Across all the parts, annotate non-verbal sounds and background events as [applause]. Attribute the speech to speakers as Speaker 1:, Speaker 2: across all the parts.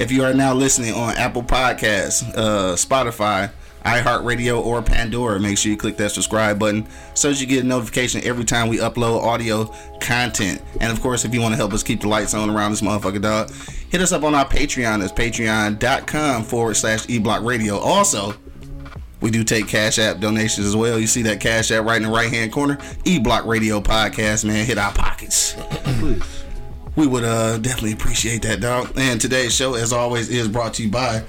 Speaker 1: If you are now listening on Apple Podcasts, uh, Spotify, iHeartRadio, or Pandora, make sure you click that subscribe button so that you get a notification every time we upload audio content. And of course, if you want to help us keep the lights on around this motherfucker, dog, hit us up on our Patreon. It's patreon.com forward slash eblockradio. Also, we do take Cash App donations as well. You see that Cash App right in the right hand corner. E Block Radio Podcast, man. Hit our pockets. We would uh definitely appreciate that, dog. And today's show, as always, is brought to you by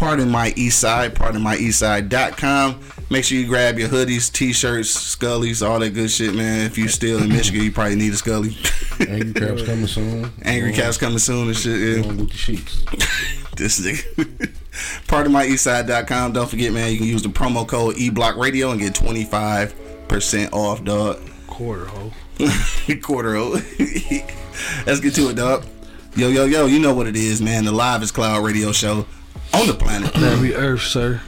Speaker 1: Pardon My East Side, pardonmyeastside.com. Make sure you grab your hoodies, t-shirts, scullies, all that good shit, man. If you still in Michigan, you probably need a scully.
Speaker 2: Angry Caps coming soon.
Speaker 1: Angry Cats coming soon and shit. Yeah.
Speaker 2: With the sheets. [laughs]
Speaker 1: this nigga. [laughs] PardonMyEastside.com. Don't forget, man, you can use the promo code eBlockRadio and get 25% off, dog.
Speaker 3: Quarter hoe. [laughs]
Speaker 1: Quarter o. [laughs] Let's get to it, dog. Yo, yo, yo, you know what it is, man. The Live is Cloud radio show on the planet.
Speaker 3: Every earth, sir.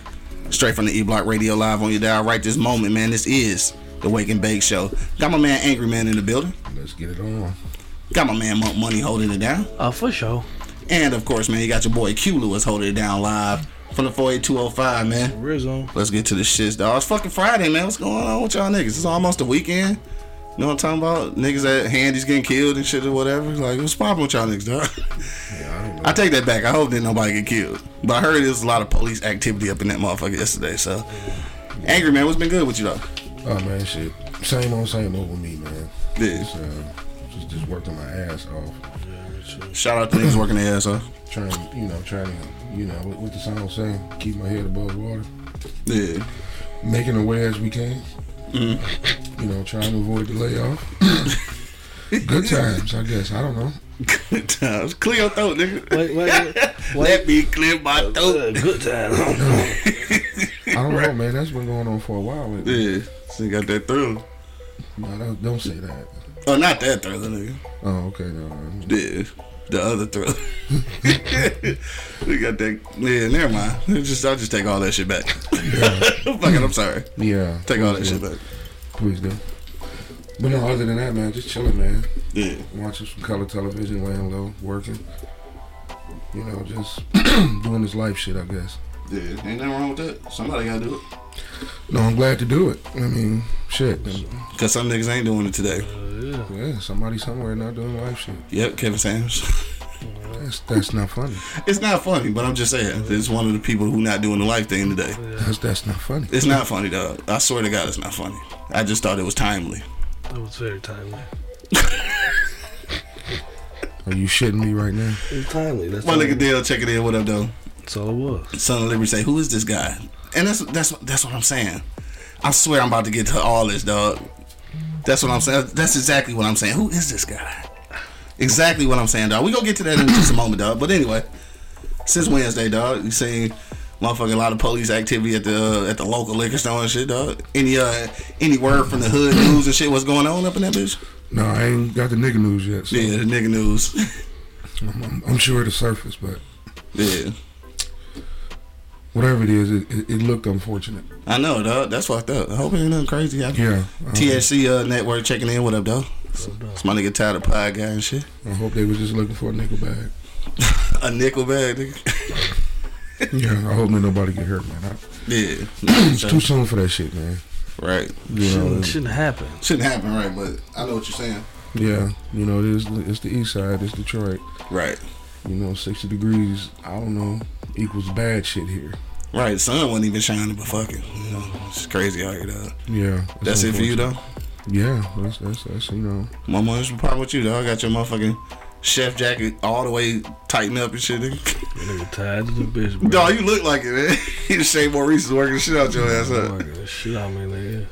Speaker 1: Straight from the E Block Radio Live on your dial right this moment, man. This is the Wake and Bake Show. Got my man Angry Man in the building.
Speaker 2: Let's get it on.
Speaker 1: Got my man Monk Money holding it down.
Speaker 3: Uh, for sure.
Speaker 1: And of course, man, you got your boy Q Lewis holding it down live from the 48205, man.
Speaker 3: Rizzo.
Speaker 1: Let's get to the shits, dog. It's fucking Friday, man. What's going on with y'all niggas? It's almost the weekend. You know what I'm talking about? Niggas that handy's getting killed and shit or whatever. Like, what's poppin' with y'all niggas, dog?
Speaker 2: Yeah, I don't know.
Speaker 1: I take that back. I hope didn't nobody get killed. But I heard there was a lot of police activity up in that motherfucker yesterday, so. Angry man, what's been good with you though?
Speaker 2: Oh man, shit. Same old, same old with me, man.
Speaker 1: Yeah.
Speaker 2: Just, uh, just, just working my ass off.
Speaker 1: Shout out to niggas working their ass off.
Speaker 2: Trying, you know, trying to, you know, what, what the song say? Keep my head above water.
Speaker 1: Yeah.
Speaker 2: Making the way as we can.
Speaker 1: Mm-hmm.
Speaker 2: You know, trying to avoid the layoff. [laughs] Good times, I guess. I don't know.
Speaker 1: Good times. Clear your throat, nigga.
Speaker 3: Wait, wait, wait.
Speaker 1: Let me clear my throat.
Speaker 3: Good times. [laughs]
Speaker 2: I don't know, man. That's been going on for a while. With.
Speaker 1: Yeah. So you got that thrill.
Speaker 2: No, don't, don't say that.
Speaker 1: Oh, not that thriller, nigga.
Speaker 2: Oh, okay. No, no.
Speaker 1: Yeah. The other thriller. [laughs] we got that. Yeah, never mind. It's Just I'll just take all that shit back. [laughs] Fuck it, I'm sorry.
Speaker 2: Yeah.
Speaker 1: Take all that shit back.
Speaker 2: Please do. But no, other than that, man, just chilling, man.
Speaker 1: Yeah.
Speaker 2: Watching some color television, laying low, working. You know, just [clears throat] doing this life shit, I guess.
Speaker 1: Yeah. Ain't nothing wrong with that. Somebody gotta do it.
Speaker 2: No, I'm glad to do it. I mean, shit.
Speaker 1: Cause some niggas ain't doing it today.
Speaker 2: Yeah, somebody somewhere not doing life shit.
Speaker 1: Yep, Kevin Samuels.
Speaker 2: That's that's not funny.
Speaker 1: it's not funny, but I'm just saying. It's one of the people who not doing the life thing today.
Speaker 2: That's that's not funny.
Speaker 1: It's not funny, though. I swear to God, it's not funny. I just thought it was timely.
Speaker 3: That was very timely. [laughs]
Speaker 2: Are you shitting me right now?
Speaker 3: It was timely. That's
Speaker 1: My
Speaker 3: all,
Speaker 1: nigga Dale, check it in. What up, though?
Speaker 3: that's all it was.
Speaker 1: Son of Liberty say, "Who is this guy?" And that's that's that's what I'm saying. I swear I'm about to get to all this, dog. That's what I'm saying. That's exactly what I'm saying. Who is this guy? Exactly what I'm saying, dog. We gonna get to that in just a moment, dog. But anyway, since Wednesday, dog, you seen motherfucking a lot of police activity at the uh, at the local liquor store and shit, dog. Any uh any word from the hood news and shit? What's going on up in that bitch?
Speaker 2: No, I ain't got the nigga news yet. So
Speaker 1: Yeah, the nigga news. [laughs]
Speaker 2: I'm, I'm, I'm sure it'll surface, but
Speaker 1: yeah,
Speaker 2: whatever it is, it, it, it looked unfortunate.
Speaker 1: I know, dog. That's fucked up. I hope ain't nothing crazy happening.
Speaker 2: Yeah. uh,
Speaker 1: THC uh, network checking in. What up, though? It's my nigga Tyler Pie guy and shit.
Speaker 2: I hope they was just looking for a nickel bag. [laughs]
Speaker 1: A nickel bag, nigga. [laughs]
Speaker 2: Yeah, I hope ain't nobody get hurt, man. I,
Speaker 1: Yeah. [clears throat]
Speaker 2: it's too soon for that shit, man.
Speaker 1: right.
Speaker 2: You know,
Speaker 3: Shouldn't, shouldn't happen.
Speaker 1: Shouldn't happen, right? But I know what you're saying.
Speaker 2: yeah, you know, it is. It's the east side. It's Detroit.
Speaker 1: Right.
Speaker 2: You know, sixty degrees. I don't know equals bad shit here.
Speaker 1: Right. Sun wasn't even shining, but fucking, you know, it's crazy out here, though.
Speaker 2: Yeah, it's
Speaker 1: That's it for you, though.
Speaker 2: Yeah, that's that's that's you know.
Speaker 1: My mom's problem with you, though. I got your motherfucking chef jacket all the way tightened up and shit, nigga.
Speaker 3: Nigga tired to the bitch, bro.
Speaker 1: Dog, you look like it, man. [laughs] you Shane Maurice is working the shit out your ass up.
Speaker 3: Fucking shit out me, nigga.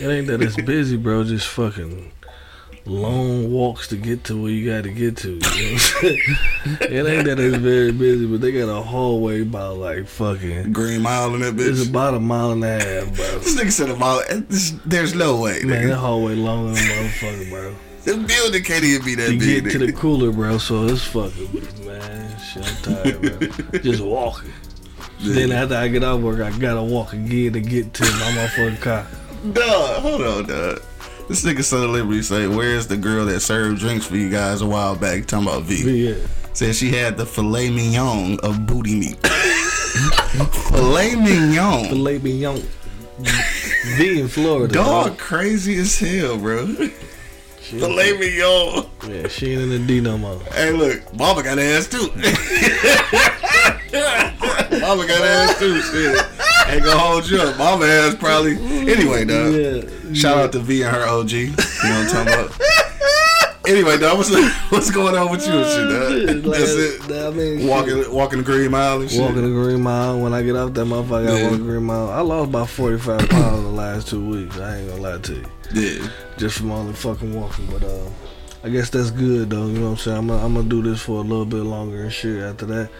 Speaker 3: It ain't that it's busy, bro. Just fucking long walks to get to where you got to get to. You know what I'm [laughs] it ain't that it's very busy, but they got a hallway about like fucking.
Speaker 1: Green Mile in that bitch.
Speaker 3: It's about a mile and a half, bro. [laughs]
Speaker 1: This nigga said a mile. Eh, there's no way.
Speaker 3: Man, that hallway longer than motherfucker, bro.
Speaker 1: The building can't even be that
Speaker 3: To
Speaker 1: big.
Speaker 3: get to the cooler, bro. So it's fucking, man. Shit, I'm tired, bro. [laughs] Just walking. Then after I get off work, I gotta walk again to get to my motherfucking car.
Speaker 1: Dog, hold on, dog. This nigga Son of Liberty say, "Where's the girl that served drinks for you guys a while back?" Talking about
Speaker 3: But
Speaker 1: V.
Speaker 3: yeah.
Speaker 1: Said she had the filet mignon of booty meat. [laughs] filet mignon.
Speaker 3: Filet mignon. V in Florida.
Speaker 1: Dog, crazy as hell, bro.
Speaker 3: She,
Speaker 1: filet mignon.
Speaker 3: yeah, she ain't in the D no more.
Speaker 1: Hey, look, Mama got ass too. [laughs] Mama got ass too. Shit, ain't gonna hold you up. Mama ass probably. Anyway, dog.
Speaker 3: Yeah.
Speaker 1: Shout out to V and her OG. You know what I'm talking about. Anyway, dog, what's what's going on with you and shit, dog?
Speaker 3: Like,
Speaker 1: That's it.
Speaker 3: I mean,
Speaker 1: Walking, walking the green mile and shit.
Speaker 3: Walking the green mile. When I get off that motherfucker, I walk the green mile. I lost about 45 pounds in the last two weeks. I ain't gonna lie to you.
Speaker 1: Yeah.
Speaker 3: Just from all the fucking walking. But uh, I guess that's good, though. You know what I'm saying? I'm gonna, I'm gonna do this for a little bit longer and shit after that.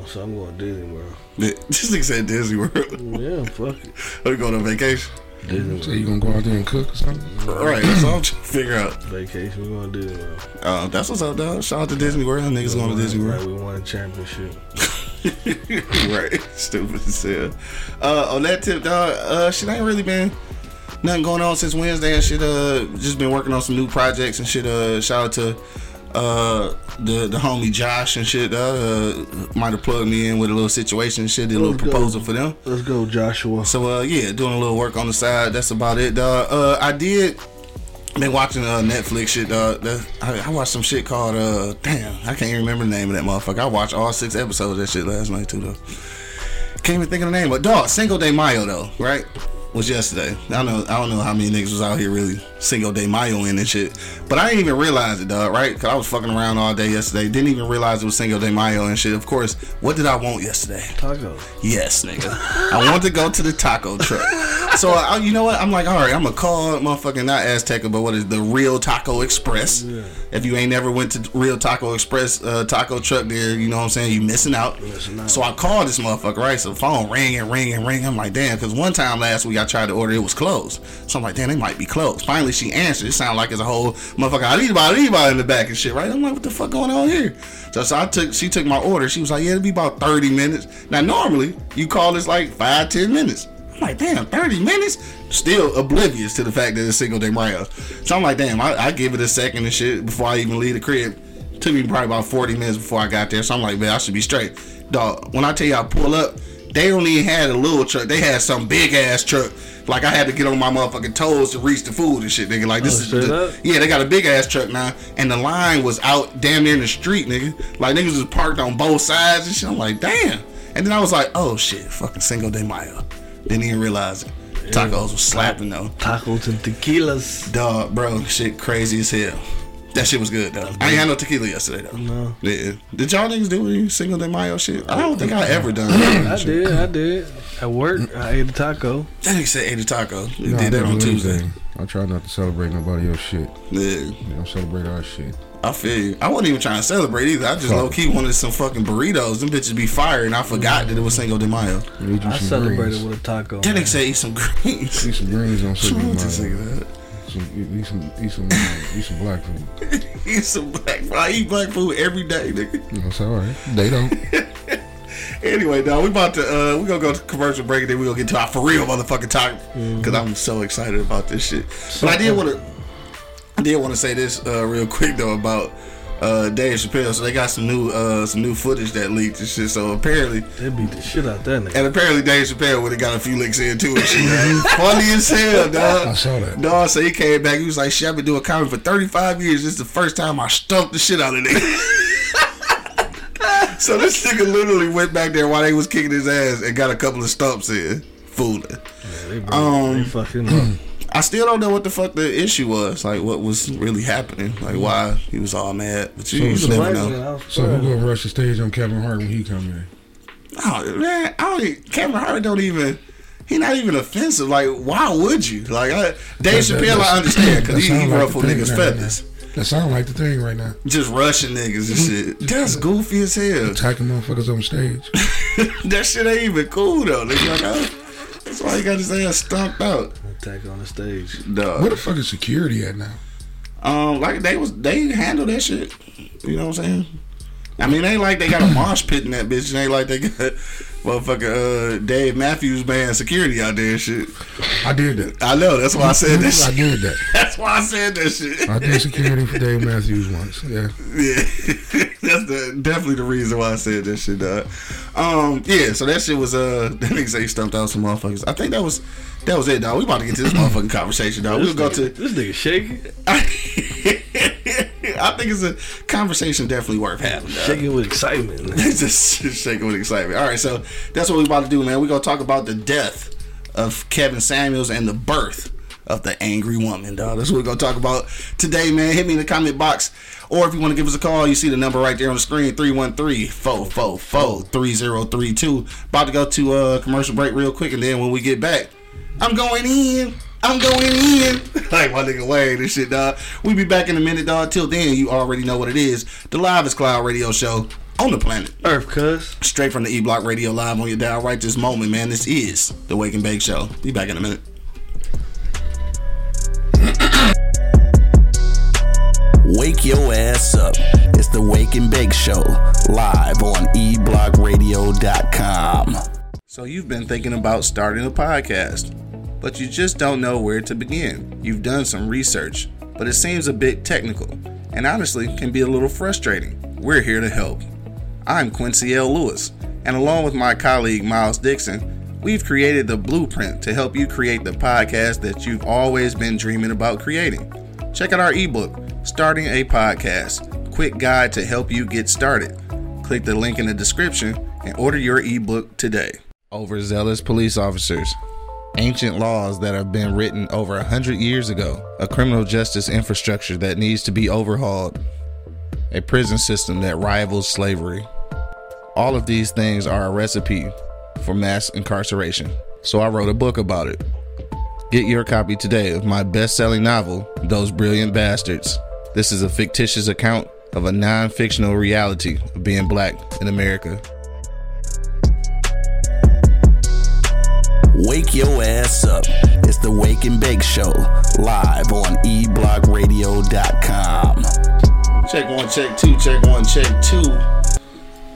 Speaker 3: Uh, So I'm going to Disney World.
Speaker 1: Yeah. [laughs] This nigga said Disney World.
Speaker 3: Yeah, fuck it. [laughs]
Speaker 1: We going on vacation.
Speaker 3: Disney
Speaker 2: So you gonna go out there and cook or something?
Speaker 1: All right, that's all I'm trying to figure out.
Speaker 3: Vacation. We're going to Disney World.
Speaker 1: Uh, that's what's up, dog. Shout out to Disney World. Niggas going to Disney World.
Speaker 3: Right, we won a championship. [laughs]
Speaker 1: right. Stupid as hell. Uh, on that tip, dog, uh, shit ain't really been nothing going on since Wednesday and shit. Uh, just been working on some new projects and shit. Uh, shout out to uh the the homie Josh and shit. Uh, might have plugged me in with a little situation and shit. Did a little
Speaker 3: Let's go.
Speaker 1: proposal for them.
Speaker 3: Let's go, Joshua.
Speaker 1: So uh, yeah, doing a little work on the side. That's about it, dog. Uh, I did. Been watching uh, Netflix shit, dog. That, I, I watched some shit called uh, damn, I can't even remember the name of that motherfucker. I watched all six episodes of that shit last night too, though. Can't even think of the name, but dog, Single Day Mayo though, right? Was yesterday. I don't know. I don't know how many niggas was out here really single day Mayo in and shit. But I didn't even realize it, dog. Right? Cause I was fucking around all day yesterday. Didn't even realize it was single day Mayo and shit. Of course, what did I want yesterday?
Speaker 3: Taco.
Speaker 1: Yes, nigga. I want to go to the taco truck. So I, you know what? I'm like, all right, I'm gonna call motherfucking not Azteca, but what is the Real Taco Express? If you ain't never went to Real Taco Express uh, taco truck there, you know what I'm saying? You missing out.
Speaker 3: Missing out.
Speaker 1: So I called this motherfucker, right? So the phone ring and ring and ring. I'm like, damn, because one time last week I tried to order, it was closed. So I'm like, damn, they might be closed. Finally, she answered. It sounded like it's a whole motherfucker. About anybody in the back and shit, right? I'm like, what the fuck going on here? So, so I took, she took my order. She was like, yeah, it'll be about 30 minutes. Now, normally you call this like five, 10 minutes. I'm like, damn, 30 minutes? Still oblivious to the fact that it's single de Mayo. So I'm like, damn, I, I give it a second and shit before I even leave the crib. Took me probably about 40 minutes before I got there. So I'm like, man, I should be straight. Dog, when I tell you I pull up, they don't had a little truck. They had some big ass truck. Like I had to get on my motherfucking toes to reach the food and shit, nigga. Like this
Speaker 3: Oh,
Speaker 1: is the- yeah, they got a big ass truck now, and the line was out damn near in the street, nigga. Like niggas was parked on both sides and shit. I'm like, damn. And then I was like, oh shit, fucking single de Mayo. Didn't even realize it. Tacos was slapping though.
Speaker 3: Tacos and tequilas.
Speaker 1: Dog, bro, shit crazy as hell. That shit was good though. I ain't had no tequila yesterday though.
Speaker 3: No.
Speaker 1: Yeah. Did y'all niggas do any single de Mayo shit? I don't think I ever done.
Speaker 3: I
Speaker 1: that.
Speaker 3: did, I did. At work, I ate a taco.
Speaker 1: That nigga said ate a taco. We
Speaker 2: Nah, I
Speaker 1: did that on
Speaker 2: do
Speaker 1: Tuesday.
Speaker 2: anything. I try not to celebrate nobody else shit.
Speaker 1: Yeah.
Speaker 2: You know, celebrate our shit.
Speaker 1: I feel you. I wasn't even trying to celebrate either. I just
Speaker 2: Fuck.
Speaker 1: low key wanted some fucking burritos. Them bitches be fire, and I forgot that it was Cinco de Mayo.
Speaker 2: You need you
Speaker 3: I
Speaker 2: some
Speaker 3: celebrated
Speaker 2: greens.
Speaker 3: with a taco.
Speaker 1: That
Speaker 3: man.
Speaker 1: nigga said eat some [laughs] greens.
Speaker 2: Eat some greens on
Speaker 1: What's
Speaker 2: Cinco
Speaker 1: wrong
Speaker 2: de
Speaker 1: with this
Speaker 2: Mayo. Some, eat, eat some, eat some, uh, eat some black food. [laughs]
Speaker 1: Eat some black. Food. I eat black food every day, nigga.
Speaker 2: Know, all right. They don't. [laughs]
Speaker 1: Anyway, dog, we about to uh we gonna go to commercial break and then we gonna get to our for real motherfucking topic because I'm so excited about this shit. But I did want to, I did want to say this uh real quick though about uh Dave Chappelle. So they got some new uh some new footage that leaked and shit. So apparently,
Speaker 3: They beat the shit out that nigga.
Speaker 1: and apparently Dave Chappelle would have got a few licks in too and shit. man. [laughs] Funny as hell, [laughs] dog.
Speaker 2: I saw that.
Speaker 1: Dog, so he came back. He was like, "Shit, I've been doing comedy for 35 years. This is the first time I stumped the shit out of nigga." [laughs] so this nigga literally went back there while they was kicking his ass and got a couple of stumps in. Fooling.
Speaker 3: Yeah, they,
Speaker 1: Um,
Speaker 3: they fucked him up.
Speaker 1: I still don't know what the fuck the issue was. Like, what was really happening? Like, why he was all mad. But you,
Speaker 2: So
Speaker 1: you
Speaker 2: he's a
Speaker 1: never know.
Speaker 3: man, I was
Speaker 2: So
Speaker 3: proud.
Speaker 2: who gonna rush the stage on Kevin Hart when he come in?
Speaker 1: Oh man, I don't. Kevin Hart don't even. he not even offensive. Like, why would you? Like, I, Dave
Speaker 2: That- that-
Speaker 1: Chappelle, I understand because he, he
Speaker 2: sound like the
Speaker 1: ruffle niggas'
Speaker 2: right
Speaker 1: feathers,
Speaker 2: now. That sound like the thing right now.
Speaker 1: just rushing niggas and shit. [laughs] That's goofy as hell.
Speaker 2: Attacking motherfuckers on stage. [laughs]
Speaker 1: that shit ain't even cool though. Nigga, that's why he got his ass stomped out.
Speaker 3: Attack on the stage.
Speaker 1: Dog.
Speaker 2: Where the fuck is security at now?
Speaker 1: Um, like they was they handle that shit. You know what I'm saying? I mean, it ain't like they got a mosh pit in that bitch. It ain't like they got motherfucker uh, Dave Matthews band security out there and shit.
Speaker 2: I did that.
Speaker 1: I know. That's why I said that
Speaker 2: I did that. [laughs]
Speaker 1: That's why I said that shit.
Speaker 2: I did security for Dave Matthews once. Yeah.
Speaker 1: Yeah, [laughs] that's the, definitely the reason why I said that shit, dog. Um, yeah, so that shit was uh, [laughs] that nigga say he stumped out some motherfuckers. I think that was that was it, dog. We about to get to this motherfucking conversation, dog. We'll
Speaker 3: This
Speaker 1: go
Speaker 3: nigga-
Speaker 1: to.
Speaker 3: this nigga shaking,
Speaker 1: I think it's a conversation definitely worth having. Dog.
Speaker 3: shaking with excitement. [laughs]
Speaker 1: It's just shaking with excitement. All right, so that's what we're about to do, man. We're gonna talk about the death of Kevin Samuels and the birth of the angry woman, dog. That's what we're gonna talk about today, man. Hit me in the comment box. Or if you want to give us a call, you see the number right there on the screen, 313-444-3032. About to go to a commercial break real quick, and then when we get back, I'm going in. I'm going in. [laughs] like my nigga Wayne and shit, dog. We be back in a minute, dog. Till then, you already know what it is. The Live is Cloud Radio Show on the planet.
Speaker 3: Earth, cuz.
Speaker 1: Straight from the E Block Radio Live on your dial right this moment, man. This is the Wake and Bake Show. Be back in a minute. [clears throat] Wake your ass up. It's the Wake and Bake Show, live on eblockradio.com. So you've been thinking about starting a podcast, but you just don't know where to begin. You've done some research, but it seems a bit technical and honestly can be a little frustrating. We're here to help. I'm Quincy L. Lewis, and along with my colleague Miles Dixon, we've created the blueprint to help you create the podcast that you've always been dreaming about creating. Check out our ebook, Starting a Podcast Quick Guide to Help You Get Started. Click the link in the description and order your ebook today. Overzealous police officers. Ancient laws that have been written over a hundred years ago, a criminal justice infrastructure that needs to be overhauled, a prison system that rivals slavery. All of these things are a recipe for mass incarceration. So I wrote a book about it. Get your copy today of my best selling novel, Those Brilliant Bastards. This is a fictitious account of a non fictional reality of being black in America. Wake your ass up. It's the Wake and Bake Show, live on eblockradio.com. Check one, check two, check one, check two.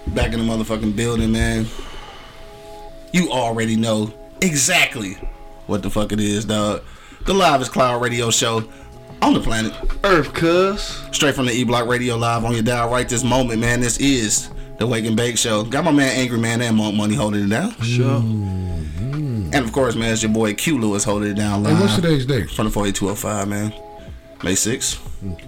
Speaker 1: Back in the motherfucking building, man. You already know exactly what the fuck it is, dog. The Live is Cloud Radio Show on the planet.
Speaker 3: Earth, cuz.
Speaker 1: Straight from the E Block Radio Live on your dial right this moment, man. This is the Wake and Bake Show. Got my man Angry Man and Monk Money holding it down.
Speaker 3: Sure.
Speaker 1: And of course, man, it's your boy Q Lewis holding it down live.
Speaker 2: Hey, what's today's date?
Speaker 1: From the 48205, man. May 6th.
Speaker 2: Okay.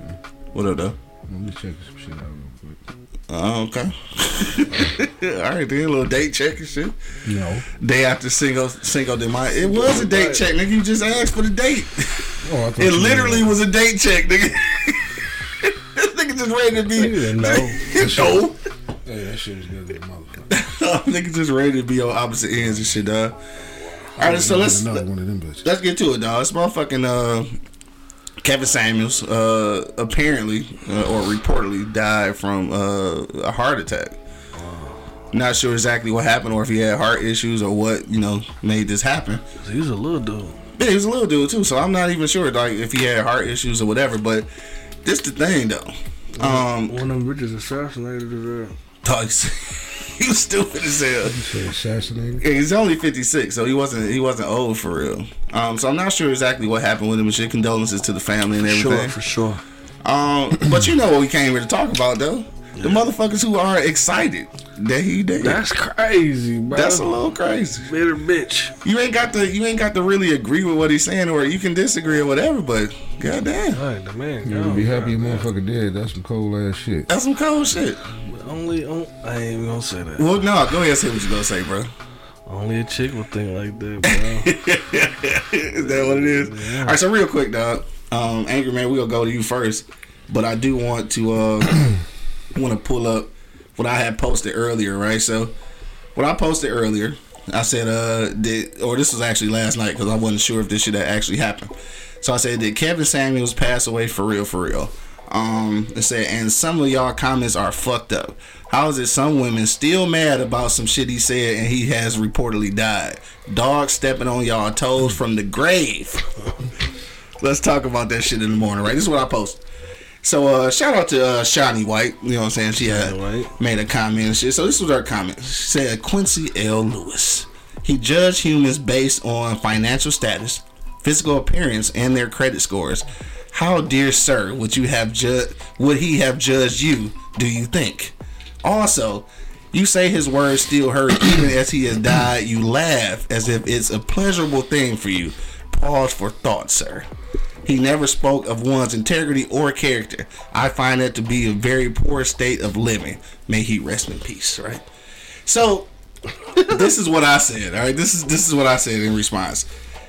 Speaker 1: What up, though?
Speaker 2: Let me check some shit out real quick.
Speaker 1: Oh, okay. [laughs] All right, then. A little date check and shit.
Speaker 2: No.
Speaker 1: Day after Cinco, Cinco de Mayo. It was a date check, nigga. You just asked for the date. [laughs]
Speaker 2: Oh,
Speaker 1: It literally was a date check, nigga. [laughs] this nigga just ready to be.
Speaker 3: know.
Speaker 1: no.
Speaker 2: Hey, that shit was good as a motherfucker.
Speaker 1: nigga just ready to be on opposite ends and shit, dog. All right, so let's
Speaker 2: another one of them bitches.
Speaker 1: let's get to it, dog. It's motherfucking uh, Kevin Samuels uh, apparently uh, or reportedly died from uh, a heart attack. Not sure exactly what happened or if he had heart issues or what you know made this happen.
Speaker 3: He was a little dude.
Speaker 1: Yeah, he was a little dude too, so I'm not even sure like if he had heart issues or whatever. But this the thing though. Um,
Speaker 3: One of them bitches assassinated his ass. [laughs]
Speaker 1: dog, he was stupid as hell.
Speaker 2: You say assassinated?
Speaker 1: Yeah, he's only 56, so he wasn't he wasn't old for real. Um, so I'm not sure exactly what happened with him. And shit, condolences to the family and everything.
Speaker 3: Sure, for sure.
Speaker 1: Um, [clears throat] but you know what we came here to talk about though. The motherfuckers who are excited that he dead.
Speaker 3: That's crazy, bro.
Speaker 1: That's a little crazy.
Speaker 3: bitter bitch.
Speaker 1: You ain't got to you ain't got to really agree with what he's saying, or you can disagree or whatever. But goddamn,
Speaker 3: All right, the man.
Speaker 2: You
Speaker 3: gone,
Speaker 2: would be happy a
Speaker 3: bro.
Speaker 2: motherfucker dead. That's some cold ass shit.
Speaker 1: that's some cold shit.
Speaker 3: Only, on, I ain't even gonna say that.
Speaker 1: Well, no, go ahead and say what you gonna say, bro.
Speaker 3: Only a chick would think like that, bro. [laughs]
Speaker 1: is that what it is? All right, so real quick, dog. Um, Angry Man, we'll go to you first, but I do want to uh, [clears throat] want to pull up what I had posted earlier, right? So, what I posted earlier I said, uh, did or this was actually last night because I wasn't sure if this shit had actually happened. So I said, did Kevin Samuels pass away for real? For real? Um, it said, and some of y'all comments are fucked up. How is it some women still mad about some shit he said and he has reportedly died? Dog stepping on y'all toes from the grave. [laughs] Let's talk about that shit in the morning, right? This is what I post. So uh shout out to uh Shani White, you know what I'm saying? She had
Speaker 3: White.
Speaker 1: made a comment and shit. So this was her comment. She said Quincy L. Lewis. He judged humans based on financial status, physical appearance, and their credit scores. How, dear sir, would you have ju- would he have judged you, do you think? Also, you say his words still hurt [clears throat] even as he has died. You laugh as if it's a pleasurable thing for you. Pause for thought, sir. He never spoke of one's integrity or character. I find that to be a very poor state of living. May he rest in peace, right? So, [laughs] this is what I said, all right? This is this is what I said in response.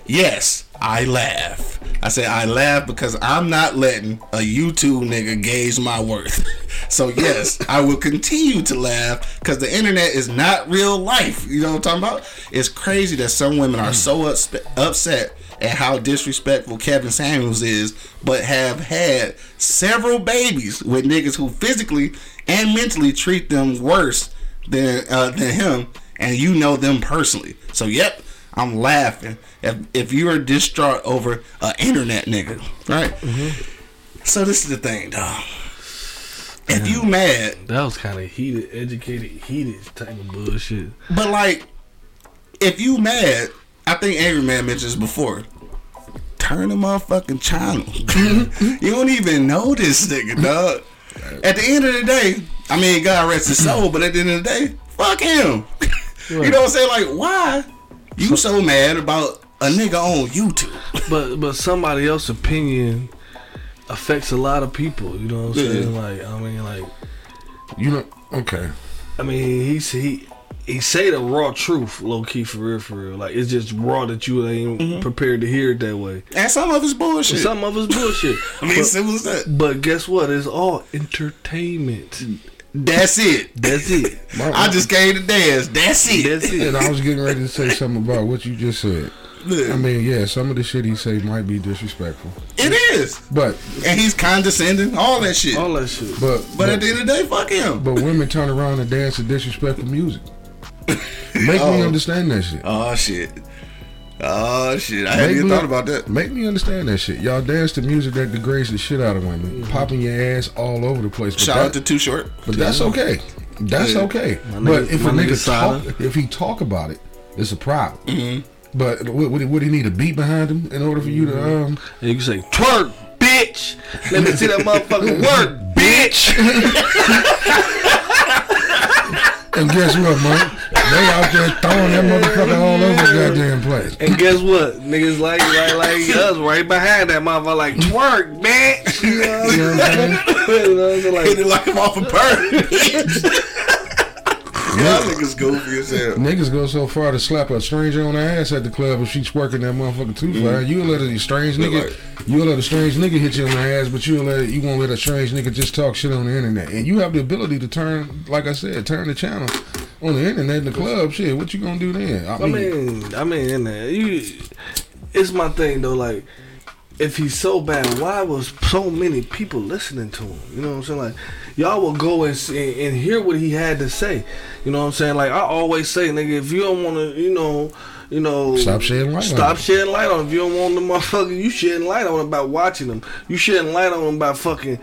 Speaker 1: Yes, I laugh. I said I laugh because I'm not letting a YouTube nigga gauge my worth. [laughs] So yes, I will continue to laugh because the internet is not real life. You know what I'm talking about? It's crazy that some women are so upspe- upset at how disrespectful Kevin Samuels is, but have had several babies with niggas who physically and mentally treat them worse than uh, than him, and you know them personally. So yep, I'm laughing if if you are distraught over a internet nigga, right? Mm-hmm. So this is the thing, dog. If you mad,
Speaker 3: That was kind of heated, educated, heated type of bullshit.
Speaker 1: but like, if you mad, I think Angry Man mentioned this before. Turn the motherfucking channel. [laughs] you don't even know this nigga, dog. At the end of the day, I mean, God rest his soul, but at the end of the day, fuck him. [laughs] you know what I'm saying? Like, why you so mad about a nigga on YouTube?
Speaker 3: But but somebody else's opinion affects a lot of people. You know what I'm
Speaker 1: Yeah.
Speaker 3: saying? Like I mean, like
Speaker 2: You know, okay.
Speaker 3: I mean, he's he he say the raw truth, low key for real, for real. Like it's just raw that you ain't
Speaker 1: Mm-hmm.
Speaker 3: prepared to hear it that way.
Speaker 1: And some of it's bullshit.
Speaker 3: Some of us bullshit. [laughs]
Speaker 1: I mean,
Speaker 3: but,
Speaker 1: simple as that.
Speaker 3: but guess what? It's all entertainment.
Speaker 1: That's it.
Speaker 3: That's it. [laughs]
Speaker 1: I just came to dance. That's it.
Speaker 3: That's it.
Speaker 2: And I was getting ready to say something about what you just said. I mean, yeah, some of the shit he say might be disrespectful,
Speaker 1: It is.
Speaker 2: but
Speaker 1: And he's condescending, all that shit.
Speaker 3: All that shit.
Speaker 2: but
Speaker 1: But at the end of the day, fuck him.
Speaker 2: but women turn around and dance to disrespectful music. [laughs] Make me understand that shit.
Speaker 1: Oh shit. Oh shit. I hadn't even
Speaker 2: me-
Speaker 1: thought about that.
Speaker 2: Make me understand that shit. Y'all dance to music that degrades the shit out of women, popping your ass all over the place. But,
Speaker 1: Shout
Speaker 2: that-
Speaker 1: out to Too Short.
Speaker 2: but that's okay. That's
Speaker 1: Yeah.
Speaker 2: okay.
Speaker 3: My
Speaker 2: but
Speaker 3: nigga-
Speaker 2: if a
Speaker 3: nigga
Speaker 2: nigga talk, if he talk about it, it's a problem.
Speaker 1: Mm-hmm.
Speaker 2: But what, what, what he need a beat behind him in order for you to um
Speaker 3: And you can say twerk, bitch. Let me see that motherfucker work, bitch. [laughs]
Speaker 2: And guess what, man? They out there throwing that motherfucker all over the goddamn place.
Speaker 3: And guess what? Niggas like like like us right behind that motherfucker like twerk, bitch. You know
Speaker 2: what I'm saying? [laughs]
Speaker 3: you
Speaker 1: Hit
Speaker 3: like
Speaker 1: it like I'm off a bird. [laughs] Y'all niggas goofy as hell.
Speaker 2: Niggas go so far to slap a stranger on the ass at the club if she's working that motherfucker too far.
Speaker 1: Mm-hmm.
Speaker 2: You'll let a strange nigga, you'll let a strange nigga hit you on the ass, but you'll let you won't let a strange nigga just talk shit on the internet. And you have the ability to turn, like I said, turn the channel on the internet in the club. Shit, what you gonna do then?
Speaker 3: I mean I mean in there you it's my thing though, like if he's so bad, why was so many people listening to him? You know what I'm saying? Like, y'all will go and see, and hear what he had to say. You know what I'm saying? Like I always say, nigga, if you don't want to, you know, you know,
Speaker 2: Stop shedding light on
Speaker 3: Stop
Speaker 2: it.
Speaker 3: shedding light on. Him. If you don't want the motherfucker, you shedding light on him about watching them. You shedding light on him about fucking.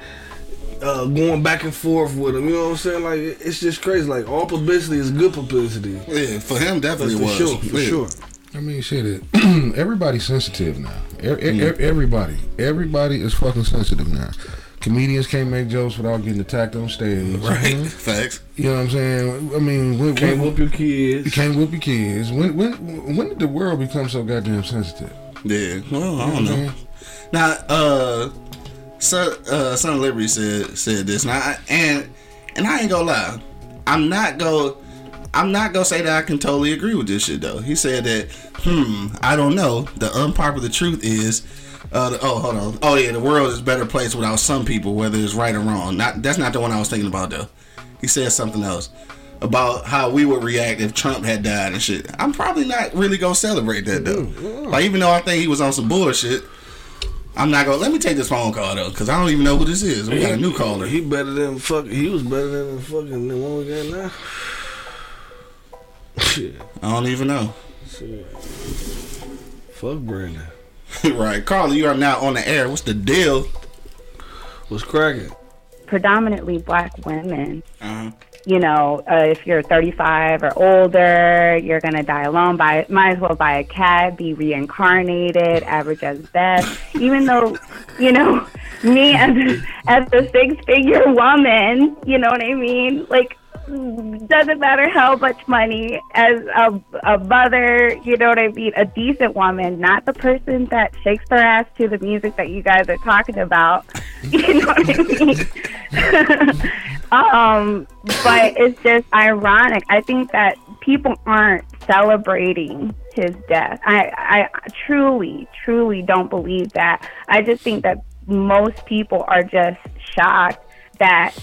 Speaker 3: Uh, going back and forth with him, you know what I'm saying? Like it's just crazy. Like all publicity is good publicity.
Speaker 1: Yeah, for him definitely
Speaker 3: for
Speaker 1: was.
Speaker 3: sure, for
Speaker 1: Yeah.
Speaker 3: sure.
Speaker 2: I mean, shit. It, [clears throat] everybody's sensitive now. E- e-
Speaker 1: Mm-hmm.
Speaker 2: e- everybody, everybody is fucking sensitive now. Comedians can't make jokes without getting attacked on stage.
Speaker 1: Right. [laughs] Facts.
Speaker 2: You know what I'm saying? I mean, when,
Speaker 3: Can't
Speaker 2: when,
Speaker 3: whoop your kids.
Speaker 2: You can't whoop your kids. When when when did the world become so goddamn sensitive?
Speaker 1: Yeah. Well, I don't know. Now, uh, son, uh, Son of Liberty said said this. Now, I, and and I ain't gonna lie, I'm not go. I'm not gonna say that I can totally agree with this shit though. He said that, hmm, I don't know. The unpopular truth is, uh, the, oh hold on, oh yeah, the world is a better place without some people, whether it's right or wrong. Not that's not the one I was thinking about though. He said something else. about how we would react if Trump had died and shit. I'm probably not really gonna celebrate that though. Like even though I think he was on some bullshit, I'm not gonna. Let me take this phone call though, because I don't even know who this is. We got a new caller.
Speaker 3: He better than fuck. He was better than the fucking the one we got now. Shit,
Speaker 1: I don't even know.
Speaker 3: shit. Fuck Brandon. [laughs]
Speaker 1: right, Carla, you are now on the air. What's the deal?
Speaker 3: What's cracking?
Speaker 4: predominantly black women.
Speaker 1: Uh-huh.
Speaker 4: You know, uh, if you're 35 or older, you're gonna die alone. Buy, might as well buy a cat, be reincarnated, average as best. Even though, you know, [laughs] me as as a six-figure woman, you know what I mean? Like, doesn't matter how much money as a, a mother, you know what I mean? A decent woman, not the person that shakes their ass to the music that you guys are talking about. [laughs] You know what I mean? [laughs] um, but it's just ironic. I think that people aren't celebrating his death. I, I truly, truly don't believe that. I just think that most people are just shocked that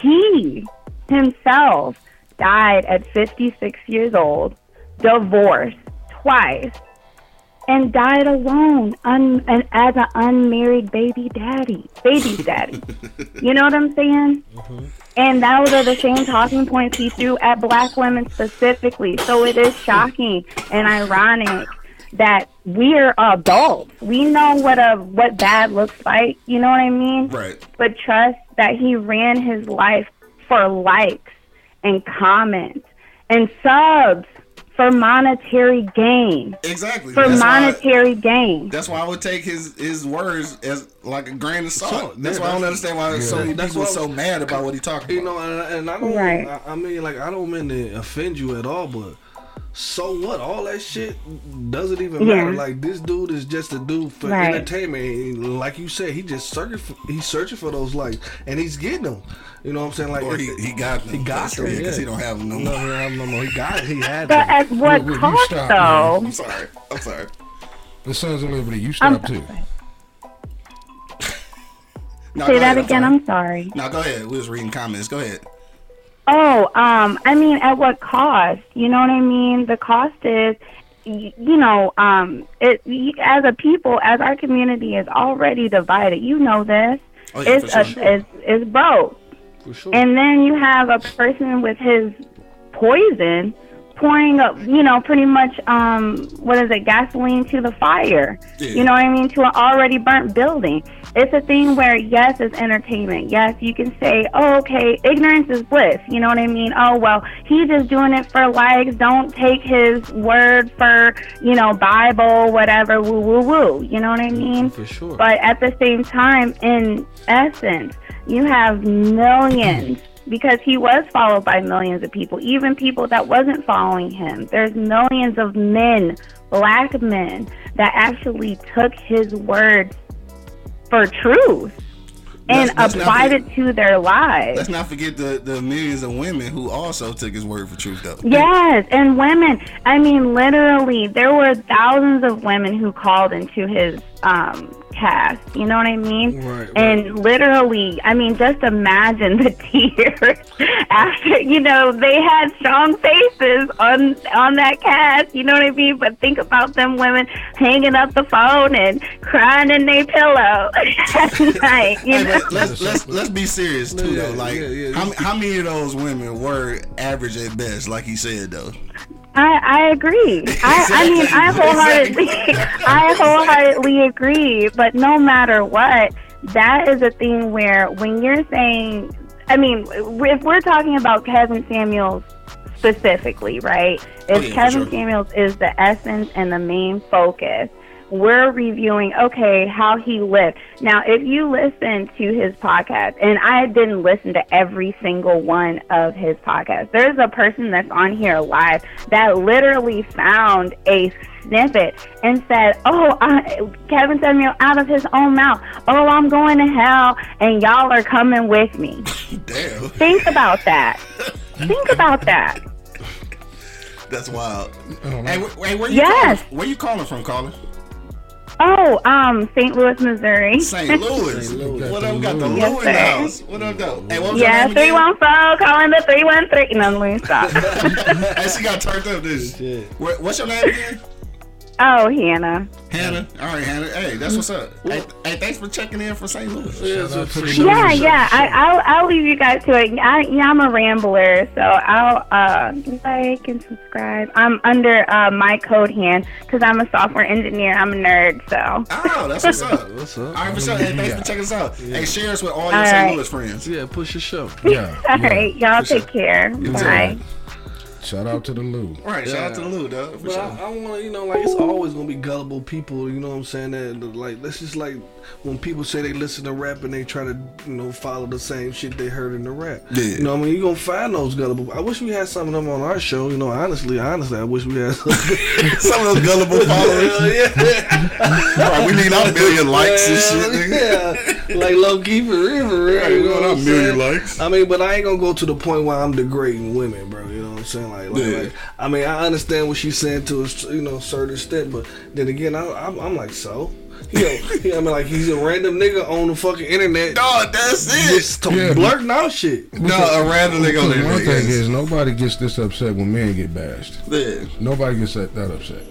Speaker 4: he himself died at 56 years old, divorced twice, and died alone un- and as an unmarried baby daddy, baby daddy. [laughs] you know what I'm saying? Mm-hmm. And those are the same talking points he threw at black women specifically. So it is shocking and ironic that we're adults. We know what a what bad looks like. You know what I mean?
Speaker 1: Right.
Speaker 4: but trust that he ran his life for likes and comments and subs for monetary gain.
Speaker 1: Exactly.
Speaker 4: For
Speaker 1: That's why-
Speaker 4: monetary gain.
Speaker 1: That's why I would take his his words as like a grain of salt.
Speaker 3: Salt,
Speaker 1: that's
Speaker 3: yeah,
Speaker 1: why I don't understand why so many people are so mad about what he talking
Speaker 3: You
Speaker 1: about.
Speaker 3: know, and, and I don't.
Speaker 4: Right.
Speaker 3: I, I mean, like, I don't mean to offend you at all, but so what? All that shit doesn't even
Speaker 4: Yeah.
Speaker 3: matter. Like, this dude is just a dude for
Speaker 4: Right.
Speaker 3: entertainment. And like you said, he just searching. For, he's searching for those likes, and he's getting them. You know what I'm saying? Like,
Speaker 1: or he, he got them.
Speaker 3: He got them,
Speaker 1: because
Speaker 3: yeah.
Speaker 1: he don't have them no
Speaker 3: no,
Speaker 1: more.
Speaker 3: he don't no more. He got. He had
Speaker 4: But
Speaker 3: them.
Speaker 4: at what
Speaker 2: Look, you
Speaker 4: cost,
Speaker 2: stop,
Speaker 4: though?
Speaker 1: I'm sorry. I'm sorry.
Speaker 2: The Sons of Liberty, you
Speaker 4: I'm
Speaker 2: stop too. [laughs]
Speaker 1: No,
Speaker 4: Say that
Speaker 1: ahead,
Speaker 4: again.
Speaker 1: sorry.
Speaker 4: I'm sorry.
Speaker 1: No, go ahead. We was reading comments. Go ahead.
Speaker 4: Oh, um, I mean, at what cost? You know what I mean? The cost is, y- you know, um, it as a people, as our community is already divided. You know this.
Speaker 1: Oh, yeah,
Speaker 4: it's a,
Speaker 1: sure.
Speaker 4: it's it's broke.
Speaker 3: Sure.
Speaker 4: And then you have a person with his poison pouring up, you know, pretty much, um, what is it, gasoline to the fire.
Speaker 1: Yeah.
Speaker 4: You know what I mean? To an already burnt building. It's a thing where, yes, it's entertainment. Yes, you can say, oh, okay, ignorance is bliss. You know what I mean? Oh, well, he's just doing it for likes. Don't take his word for, you know, Bible, whatever, woo, woo, woo. You know what I mean?
Speaker 3: for sure.
Speaker 4: But at the same time, in essence, you have millions because he was followed by millions of people, even people that wasn't following him. There's millions of men, black men, that actually took his words for truth and
Speaker 1: Let's- let's
Speaker 4: applied
Speaker 1: forget-
Speaker 4: it to their lives.
Speaker 1: Let's not forget the, the millions of women who also took his word for truth, though.
Speaker 4: Yes, and women. I mean, literally, there were thousands of women who called into his um, cast. You know what I mean?
Speaker 3: Right, right.
Speaker 4: And literally, I mean, just imagine the [laughs] tears after. You know, they had strong faces on on that cast. You know what I mean? But think about them women hanging up the phone and crying in their pillow [laughs] at [laughs] night. You know?
Speaker 1: let's let's let's be serious too,
Speaker 3: Yeah,
Speaker 1: though. Like,
Speaker 3: yeah, yeah.
Speaker 1: how how many of those women were average at best, like he said, though?
Speaker 4: I, I agree. [laughs] I, I mean, I wholeheartedly, I wholeheartedly agree. But no matter what, that is a thing where when you're saying, I mean, if we're talking about Kevin Samuels specifically, right? Oh, if
Speaker 1: Oh, yeah,
Speaker 4: Kevin
Speaker 1: sure.
Speaker 4: Samuels is the essence and the main focus, we're reviewing okay how he lived. Now, if you listen to his podcast, and I didn't listen to every single one of his podcasts, there's a person that's on here live that literally found a snippet and said, "Oh, I, Kevin Samuel out of his own mouth. Oh, I'm going to hell, and y'all are coming with me." [laughs]
Speaker 1: Damn,
Speaker 4: Think about that. Think about that.
Speaker 1: that's wild.
Speaker 2: I don't know.
Speaker 1: Hey, wh- hey, where you
Speaker 4: Yes.
Speaker 1: calling? Where you calling from, caller?
Speaker 4: Oh, um, St. Louis, Missouri.
Speaker 1: St. Louis.
Speaker 3: St. Louis.
Speaker 1: What up? Got the
Speaker 4: Yes,
Speaker 1: Lou in
Speaker 4: sir.
Speaker 1: the house. What up, though? Hey, what was
Speaker 4: Yeah,
Speaker 1: your name
Speaker 4: one four, calling the three one three. No, let me stop.
Speaker 1: again? [laughs] Hey, she got turned up. This.
Speaker 3: Shit.
Speaker 1: What's your name again?
Speaker 4: Oh, Hannah.
Speaker 1: Hannah. All right, Hannah. Hey, that's what's up. Hey, hey, thanks for checking in from St. Louis.
Speaker 3: Yeah, so
Speaker 2: out
Speaker 3: for
Speaker 2: to the
Speaker 3: sure.
Speaker 4: Yeah, yeah. I, I'll I'll leave you guys to it. I, yeah, I'm a rambler, so I'll uh like and subscribe. I'm under uh my code hand because I'm a software engineer. I'm a nerd, so.
Speaker 1: Oh, that's what's up. [laughs]
Speaker 3: What's up?
Speaker 1: All right, for sure. Hey, thanks for checking us out. Hey, share us with all your
Speaker 4: All
Speaker 1: St.
Speaker 4: right.
Speaker 1: Louis friends.
Speaker 3: Yeah, push your show.
Speaker 2: Yeah. [laughs]
Speaker 4: All
Speaker 2: yeah.
Speaker 4: right, y'all
Speaker 1: For sure.
Speaker 4: take care. Bye.
Speaker 2: Shout out to the Lou.
Speaker 1: All right, shout out to the Lou, dog. For
Speaker 3: But
Speaker 1: sure.
Speaker 3: I, I want to, you know, like it's always gonna be gullible people. You know what I'm saying? That that, like that's just like when people say they listen to rap and they try to, you know, follow the same shit they heard in the rap.
Speaker 1: Yeah.
Speaker 3: You know, what I mean, you gonna find those gullible. I wish we had some of them on our show. You know, honestly, honestly, I wish we had. [laughs]
Speaker 1: Some of those gullible [laughs] followers.
Speaker 3: Hell [laughs] yeah.
Speaker 1: Right, we need our million likes and shit, nigga.
Speaker 3: yeah. Like low key for real, for real. You know what I'm saying?
Speaker 1: likes.
Speaker 3: I mean, but I ain't gonna go to the point where I'm degrading women, bro. You know what I'm saying? Like, like,
Speaker 1: Yeah.
Speaker 3: like I mean, I understand what she's saying to a s- you know certain extent, but then again, I, I'm, I'm like, so, you know, [laughs] you know, I mean, like he's a random nigga on the fucking internet,
Speaker 1: Dog, that's it.
Speaker 3: just to-
Speaker 2: Yeah.
Speaker 3: blurting out shit.
Speaker 1: No, a random nigga on
Speaker 2: the
Speaker 1: internet.
Speaker 2: One thing is, nobody gets this upset when men get bashed.
Speaker 1: Yeah.
Speaker 2: Nobody gets that, that upset.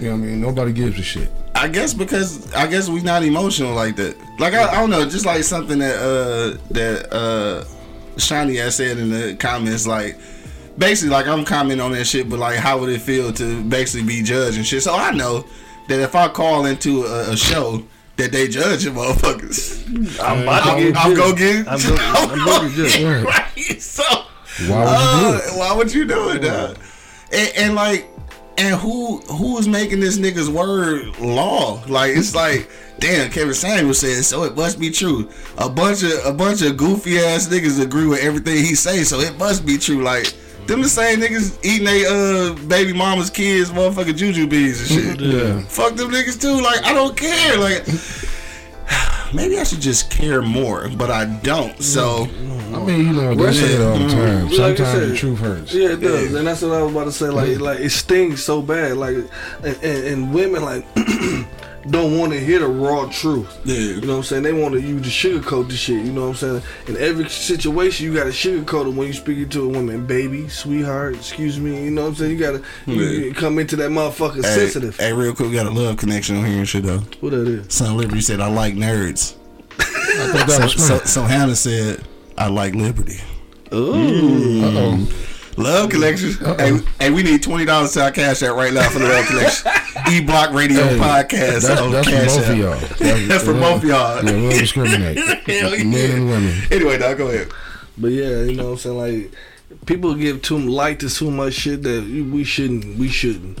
Speaker 2: You know what I mean? Nobody gives a shit.
Speaker 1: I guess because I guess we not emotional like that. Like I, I don't know, just like something that uh that uh Shiny has said in the comments, like basically like I'm commenting on that shit, but like how would it feel to basically be judged and shit? So I know that if I call into a, a show that they judging motherfuckers,
Speaker 3: I'm about to get
Speaker 1: I'm gonna get
Speaker 3: I'm gonna- I'm gonna get judged.
Speaker 2: Right. [laughs]
Speaker 1: right. So
Speaker 2: Why would you do
Speaker 1: uh,
Speaker 2: it?
Speaker 1: why would you do it, dog? And, and like, and who who is making this nigga's word law? Like, it's [laughs] like, damn, Kevin Samuels said, so it must be true. A bunch of a bunch of goofy ass niggas agree with everything he says, so it must be true. Like. Them the same niggas eating they uh baby mama's kids motherfucking Jujubes and shit.
Speaker 2: Yeah.
Speaker 1: Fuck them niggas too. Like I don't care. Like [sighs] maybe I should just care more, but I don't. So
Speaker 2: I mean, you know, they say it all the time.
Speaker 3: Like I
Speaker 2: Sometimes
Speaker 3: said,
Speaker 2: the truth hurts.
Speaker 3: Yeah, it does, and that's what I was about to say. Like, like it stings so bad. Like, and, and, and women like [clears throat] don't want to hear the raw truth.
Speaker 1: Yeah.
Speaker 3: You know what I'm saying? They want to you to sugarcoat the shit. You know what I'm saying? In every situation, you got to sugarcoat it when you speaking to a woman, baby, sweetheart, excuse me. You know what I'm saying? You got to you,
Speaker 1: Yeah.
Speaker 3: come into that motherfucker
Speaker 1: Hey,
Speaker 3: sensitive.
Speaker 1: Hey, real quick, we got a love connection on here and shit though.
Speaker 3: What that is?
Speaker 1: Son Liberty said, I like nerds. [laughs]
Speaker 2: I
Speaker 1: So, so, so Hannah said, I like liberty.
Speaker 3: Ooh.
Speaker 2: Uh-oh.
Speaker 1: Love connection. Hey, hey, we need twenty dollars to our cash app right now for the love connection. E Block Radio
Speaker 2: Hey,
Speaker 1: Podcast.
Speaker 2: That's, oh,
Speaker 1: on [laughs]
Speaker 2: that's for both
Speaker 1: App.
Speaker 2: of y'all.
Speaker 1: That's for both of y'all.
Speaker 2: Yeah, we don't discriminate. [laughs]
Speaker 1: Hell yeah.
Speaker 2: Men and women.
Speaker 1: Anyway, dog, go ahead.
Speaker 3: But yeah, you know what I'm saying? Like people give too light to too much shit that we shouldn't. We shouldn't.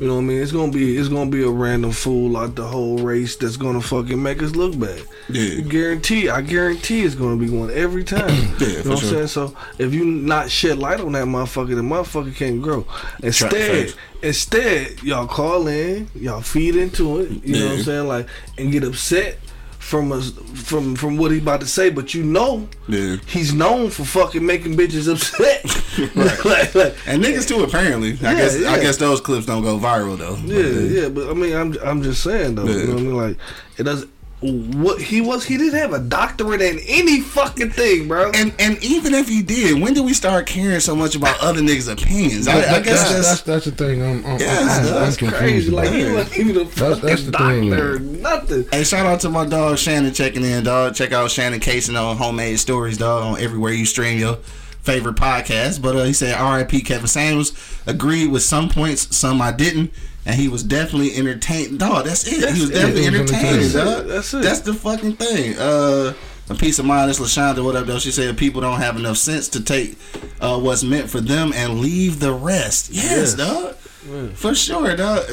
Speaker 3: You know what I mean? It's gonna be it's gonna be a random fool like the whole race that's gonna fucking make us look bad.
Speaker 1: Yeah.
Speaker 3: Guarantee, I guarantee it's gonna be one every time. [clears throat]
Speaker 1: Yeah,
Speaker 3: you know what I'm saying? So if you not shed light on that motherfucker, the motherfucker can't grow. Instead, instead, y'all call in, y'all feed into it. You know what I'm saying? Like and get upset from us from from what he about to say, but you know
Speaker 1: Yeah.
Speaker 3: he's known for fucking making bitches upset. [laughs] [laughs] like, like,
Speaker 1: And niggas too, apparently. I
Speaker 3: Yeah,
Speaker 1: guess I guess those clips don't go viral though. But,
Speaker 3: yeah,
Speaker 1: uh,
Speaker 3: yeah, but I mean, I'm I'm just saying though. You know what I mean? Like, it does. What he was, he didn't have a doctorate in any fucking thing, bro.
Speaker 1: And and even if he did, when did we start caring so much about other niggas' opinions? I, I
Speaker 2: That-
Speaker 1: guess
Speaker 2: that's,
Speaker 1: that's,
Speaker 2: that's that's the thing. I'm, I'm,
Speaker 1: Yeah,
Speaker 2: I'm, I'm
Speaker 3: That's
Speaker 2: confused
Speaker 3: crazy. Like he wasn't even a fucking
Speaker 2: that's the
Speaker 3: doctor, or
Speaker 2: man.
Speaker 3: nothing.
Speaker 1: Hey, shout out to my dog Shannon checking in, dog. Check out Shannon Casing on Homemade Stories, dog, on everywhere you stream your favorite podcast. But uh, he said R.I.P. Kevin Samuels agreed with some points, some I didn't, and he was definitely entertained. Dog, that's it. he was
Speaker 3: it.
Speaker 1: definitely
Speaker 2: He was
Speaker 1: entertaining,
Speaker 2: entertaining.
Speaker 1: dog.
Speaker 3: That's it.
Speaker 1: That's the fucking thing. Uh, a piece of mind is Lashonda. What up, though? She said people don't have enough sense to take uh, what's meant for them and leave the rest. Yes,
Speaker 3: Yes.
Speaker 1: dog. For sure, dog.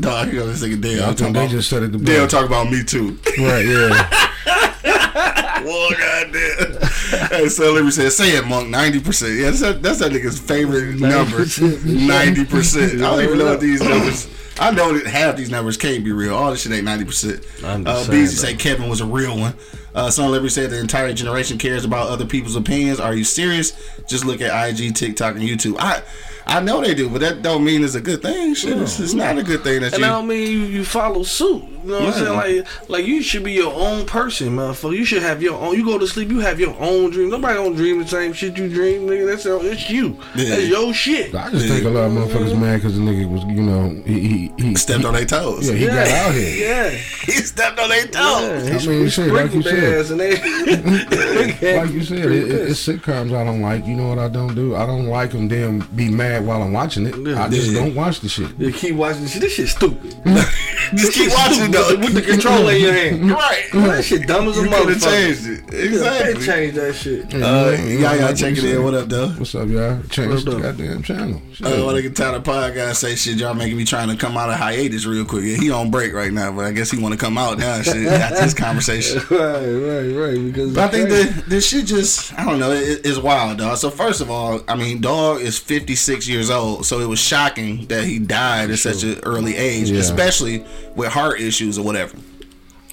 Speaker 1: Dog, here goes this nigga Dale.
Speaker 2: I
Speaker 1: talking
Speaker 2: they
Speaker 1: about-
Speaker 2: just said it the
Speaker 1: Dale
Speaker 2: best.
Speaker 1: talk about me too.
Speaker 2: Right, yeah. [laughs]
Speaker 1: Well, goddamn. Hey, so let me say, say it, Monk. Ninety percent. Yeah, that's that, that's that nigga's favorite number. Ninety percent. I don't even know what these numbers. I know that half these numbers can't be real. All this shit ain't ninety percent.
Speaker 3: I'm
Speaker 1: Uh,
Speaker 3: just saying,
Speaker 1: Beezy say Kevin was a real one. Uh, Son Liberty said the entire generation cares about other people's opinions. Are you serious? Just look at IG, TikTok, and YouTube. I I know they do, but that don't mean it's a good thing. Shit, it's, it's not a good thing that
Speaker 3: And
Speaker 1: you.
Speaker 3: that don't mean you, you follow suit. You know what I'm saying? Like, like you should be your own person, motherfucker. You should have your own. You go to sleep, you have your own dream. Nobody gonna dream the same shit you dream, nigga. That's your, it's you.
Speaker 1: Yeah.
Speaker 3: That's your shit.
Speaker 2: I just think a lot of motherfuckers mad because the nigga was, you know, he he, he
Speaker 1: Stepped
Speaker 2: he,
Speaker 1: on their toes.
Speaker 2: Yeah, he got out here.
Speaker 3: Yeah.
Speaker 1: he stepped on their toes.
Speaker 3: Yeah,
Speaker 2: I mean, shit, like you said,
Speaker 3: ass and they- [laughs]
Speaker 2: like you said, [laughs] it, it, it's sitcoms I don't like. You know what I don't do? I don't like them. Then be mad while I'm watching it. I just
Speaker 1: Yeah.
Speaker 2: don't watch the shit.
Speaker 3: You keep watching this shit. This shit stupid. [laughs]
Speaker 1: Just keep watching though.
Speaker 3: with the controller in your hand.
Speaker 1: Right.
Speaker 3: That shit dumb as a
Speaker 1: You could have
Speaker 3: motherfucker.
Speaker 1: changed it.
Speaker 3: Yeah, they
Speaker 1: Exactly.
Speaker 3: changed that shit.
Speaker 1: Uh, y'all, y'all
Speaker 2: like
Speaker 1: check it in. What up, though?
Speaker 2: What's up, y'all? Change
Speaker 3: What
Speaker 2: the
Speaker 3: up?
Speaker 2: goddamn channel. Shit.
Speaker 1: Uh, when I get tired of podcast, say shit, y'all making me trying to come out of hiatus real quick. Yeah, he on break right now, but I guess he want to come out now. and Shit, after this conversation. [laughs]
Speaker 3: Right, right, right. Because
Speaker 1: But I think that this shit just, I don't know, it, it's wild, dog. So first of all, I mean, dog is 56 years old, so it was shocking that he died at such an early age,
Speaker 2: Yeah.
Speaker 1: especially with heart issues or whatever.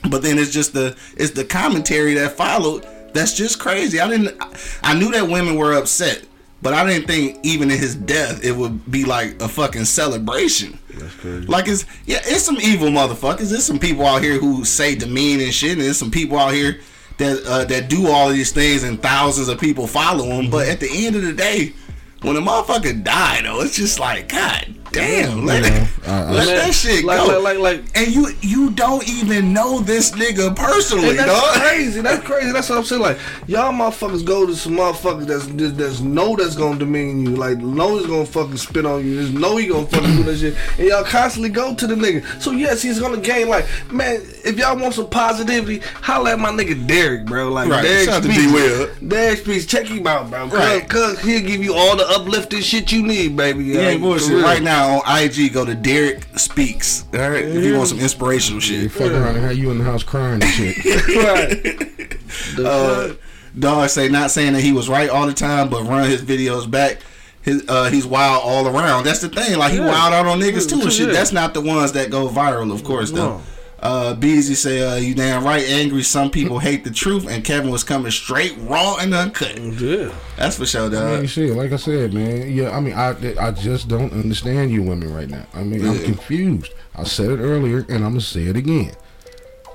Speaker 1: But then it's just the it's the commentary that followed that's just crazy. I didn't, I knew that women were upset, but I didn't think even in his death it would be like a fucking celebration.
Speaker 3: That's crazy.
Speaker 1: Like it's yeah, it's some evil motherfuckers. There's some people out here who say demeaning shit, and there's some people out here that uh, that do all these things, and thousands of people follow them. But at the end of the day, when a motherfucker die, though, it's just like God damn, let,
Speaker 2: Yeah,
Speaker 1: it,
Speaker 2: I- I-
Speaker 1: let that shit
Speaker 3: like,
Speaker 1: go.
Speaker 3: like, like, like,
Speaker 1: and you you don't even know this nigga personally,
Speaker 3: And that's
Speaker 1: dog.
Speaker 3: crazy. That's crazy. That's what I'm saying. Like y'all motherfuckers go to some motherfuckers that's that's, that's know that's gonna demean you. Like know he's gonna fucking spit on you. Just know he gonna fucking do that shit. And y'all constantly go to the nigga. So yes, he's gonna gain. Like man, if y'all want some positivity, holla at my nigga Derek, bro. Like
Speaker 1: Right.
Speaker 3: Derek
Speaker 1: Shout to
Speaker 3: Speaks.
Speaker 1: D-Will.
Speaker 3: Derek Speaks. Check him out, bro. Cause,
Speaker 1: Right.
Speaker 3: cause he'll give you all the uplifting shit you need, baby.
Speaker 1: He ain't bullshit. Right now on IG, go to Derek Speaks. All right, if you want some inspirational
Speaker 2: You
Speaker 1: shit.
Speaker 2: fuck around and have you in the house crying and shit. [laughs]
Speaker 3: right. The
Speaker 1: Uh, dog say not saying that he was right all the time, but run his videos back. His uh, he's wild all around. That's the thing. Like he
Speaker 3: Yeah.
Speaker 1: wild out on niggas too and shit.
Speaker 3: Yeah.
Speaker 1: That's not the ones that go viral, of course though.
Speaker 3: No.
Speaker 1: Uh, Beezy say, uh, "You damn right, angry. Some people hate the truth, and Kevin was coming straight, raw, and uncut.
Speaker 3: yeah.
Speaker 1: That's for sure,
Speaker 2: I
Speaker 1: dog.
Speaker 2: mean, shit, like I said, man. Yeah, I mean, I I just don't understand you women right now. I mean, I'm confused. I said it earlier, and I'm gonna say it again.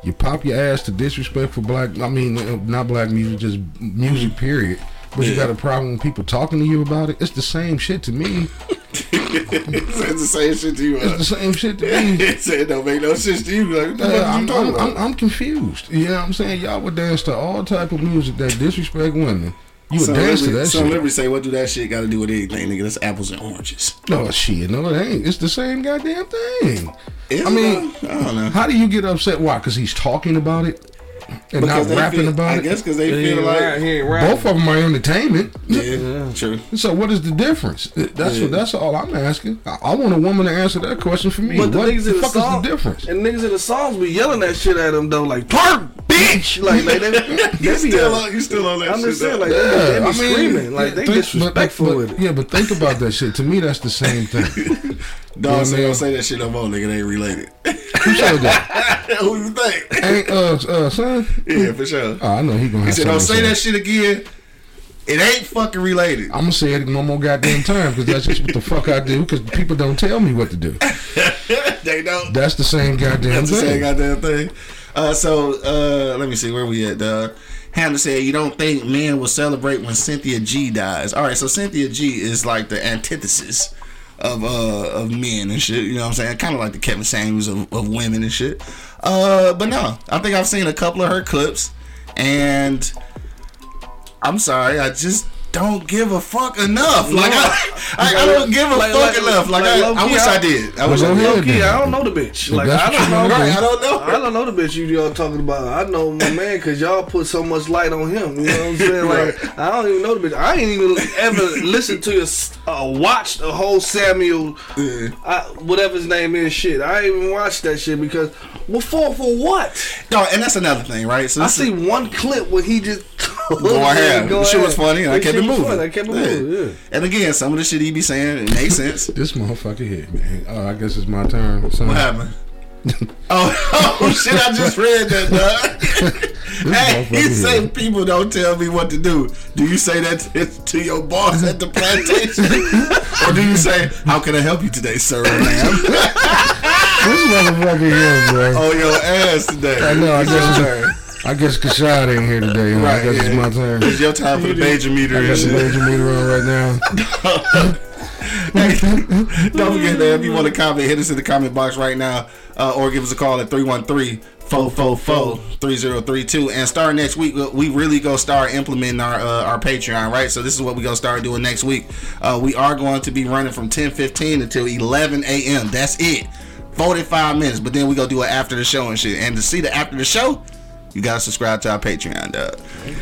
Speaker 2: You pop your ass to disrespect for black. I mean, uh, not black music, just music. Period. But you got a problem with people talking to you about it. It's the same shit to me. [laughs]
Speaker 1: it's the same shit to you.
Speaker 2: It's the same shit to me. [laughs]
Speaker 1: it said don't make no sense to you. Like,
Speaker 2: Uh, I'm,
Speaker 1: you talking
Speaker 2: I'm? I'm, I'm confused. You know what I'm saying? Y'all would dance to all type of music that disrespect women. You would
Speaker 1: Some
Speaker 2: dance to that
Speaker 1: some
Speaker 2: shit.
Speaker 1: liberty say, what do that shit got to do with anything, nigga? That's apples and oranges.
Speaker 2: No shit, no it ain't. It's the same goddamn thing.
Speaker 1: Is
Speaker 2: I mean,
Speaker 1: though? I don't know.
Speaker 2: How do you get upset? Why? Because he's talking about it and
Speaker 1: Because
Speaker 2: not rapping
Speaker 1: feel-
Speaker 2: about
Speaker 1: I
Speaker 2: it.
Speaker 1: I guess because they
Speaker 3: He
Speaker 1: feel
Speaker 3: ain't
Speaker 1: like
Speaker 3: rap- he ain't rapping.
Speaker 2: Both of them are entertainment.
Speaker 1: yeah, true.
Speaker 2: So what is the difference? That's
Speaker 1: Yeah.
Speaker 2: what. That's all I'm asking. I, I want a woman to answer that question for me.
Speaker 3: But the
Speaker 2: what
Speaker 3: niggas
Speaker 2: the
Speaker 3: in the
Speaker 2: fuck
Speaker 3: song,
Speaker 2: is the difference?
Speaker 3: And niggas in the songs be yelling that shit at them though, like twerk, bitch. Like, [laughs] like they, they
Speaker 1: You
Speaker 3: be
Speaker 1: still on, you still on that
Speaker 3: I'm
Speaker 1: shit?
Speaker 3: just saying,
Speaker 1: though.
Speaker 3: like they, be- they be
Speaker 2: I mean,
Speaker 3: screaming, like they
Speaker 2: think-
Speaker 3: disrespectful
Speaker 2: but, but,
Speaker 3: with it.
Speaker 2: Yeah, but think about that shit. To me, that's the same thing. [laughs]
Speaker 1: Dog
Speaker 2: Yeah,
Speaker 1: say
Speaker 2: man.
Speaker 1: don't say that shit no more, nigga. They ain't related.
Speaker 2: Who said that? [laughs]
Speaker 1: Who you think?
Speaker 2: Ain't uh, uh son?
Speaker 1: Yeah, for sure.
Speaker 2: Oh, I know he gonna.
Speaker 1: He
Speaker 2: Have
Speaker 1: said, don't say that shit again. It ain't fucking related.
Speaker 2: I'm gonna say it no more goddamn time because that's just what the fuck I do. Because people don't tell me what to do. [laughs]
Speaker 1: they don't.
Speaker 2: That's the same goddamn
Speaker 1: That's the same
Speaker 2: thing.
Speaker 1: goddamn thing. Uh, so uh, let me see where we at. Dog. Hannah said, "You don't think men will celebrate when Cynthia G dies?" All right, so Cynthia G is like the antithesis of uh of men and shit. You know what I'm saying? Kind of like the Kevin Samuels of, of women and shit. Uh, but no, I think I've seen a couple of her clips, and I'm sorry, I just don't give a fuck enough. Like I, I, I don't give a
Speaker 3: Like-
Speaker 1: fuck
Speaker 3: like-
Speaker 1: enough. Like,
Speaker 3: like
Speaker 1: I,
Speaker 3: low-key,
Speaker 1: I wish
Speaker 3: I-
Speaker 1: I did. I wish
Speaker 2: Well,
Speaker 1: I did.
Speaker 3: Low key. I don't know the bitch. Like I don't know.
Speaker 2: know,
Speaker 1: Right, I don't know.
Speaker 3: I don't know the bitch you y'all talking about. I know my man because y'all put so much light on him. You know what I'm saying? Like I don't even know the bitch. I ain't even ever listened to your uh, watched the whole Samuel,
Speaker 1: Yeah.
Speaker 3: I, whatever his name is. Shit, I ain't even watched that shit because well, for for what?
Speaker 1: No, and that's another thing, right? So
Speaker 3: I
Speaker 1: this is-
Speaker 3: see one clip where he just [laughs]
Speaker 1: go ahead.
Speaker 3: Go
Speaker 1: The shit was funny, and I kept it
Speaker 3: was
Speaker 1: moving.
Speaker 3: funny. I kept it
Speaker 1: Yeah.
Speaker 3: moving. Yeah.
Speaker 1: And again, some of the shit he be saying it makes sense. [laughs]
Speaker 2: This motherfucker here, man. Oh, I guess it's my turn. Son.
Speaker 1: What happened? [laughs] Oh, oh shit! I just read that, dog. [laughs] hey, he
Speaker 2: motherfucker
Speaker 1: say
Speaker 2: here.
Speaker 1: people don't tell me what to do. Do you say that to, to your boss at the plantation, or do you say, "How can I help you today, sir, or ma'am?"
Speaker 2: This motherfucker here, bro.
Speaker 1: On your ass today.
Speaker 2: I know. I guess
Speaker 1: It's your
Speaker 2: guess
Speaker 1: turn.
Speaker 2: it's, I guess Kashad ain't here today. Huh? I
Speaker 1: Right,
Speaker 2: guess
Speaker 1: yeah.
Speaker 2: it's my turn.
Speaker 1: It's your time for the major meter
Speaker 2: I
Speaker 1: and
Speaker 2: got the
Speaker 1: shit.
Speaker 2: major meter on right now.
Speaker 1: Hey, [laughs] don't forget that if you want to comment, hit us in the comment box right now, uh, or give us a call at 313-444-3032. And starting next week, we- we really go start implementing our uh, our Patreon, right? So this is what we gonna start doing next week. Uh, we are going to be running from 10:15 until 11 a.m. That's it. 45 minutes, but then we go do it after the show and shit. And to see the after the show, you gotta subscribe to our Patreon, dog.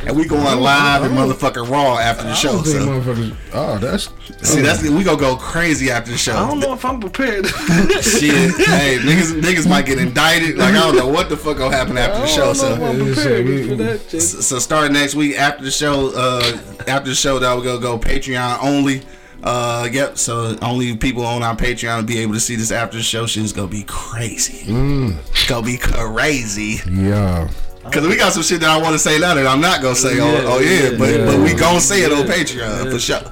Speaker 1: And we going live and motherfucking raw after the show.
Speaker 2: don't
Speaker 1: So
Speaker 2: motherfuckers. Oh, that's.
Speaker 1: see, that's we gonna go crazy after the show.
Speaker 3: I don't know if I'm prepared. [laughs]
Speaker 1: Shit, hey, niggas, niggas might get indicted. Like I don't know what the fuck gonna happen after the show. So,
Speaker 3: I'm
Speaker 2: Yeah,
Speaker 3: prepared
Speaker 2: so we-
Speaker 3: that
Speaker 1: so starting next week after the show, uh, after the show, that we're gonna go Patreon only. Uh, yep. So only people on our Patreon will be able to see this after the show. Shit is gonna be crazy. It's gonna be crazy.
Speaker 2: Yeah.
Speaker 1: Cause we got some shit that I want to say now that I'm not gonna say.
Speaker 3: Yeah,
Speaker 1: oh, oh yeah,
Speaker 3: yeah,
Speaker 1: but
Speaker 2: yeah.
Speaker 1: but we gonna say it on Patreon for sure.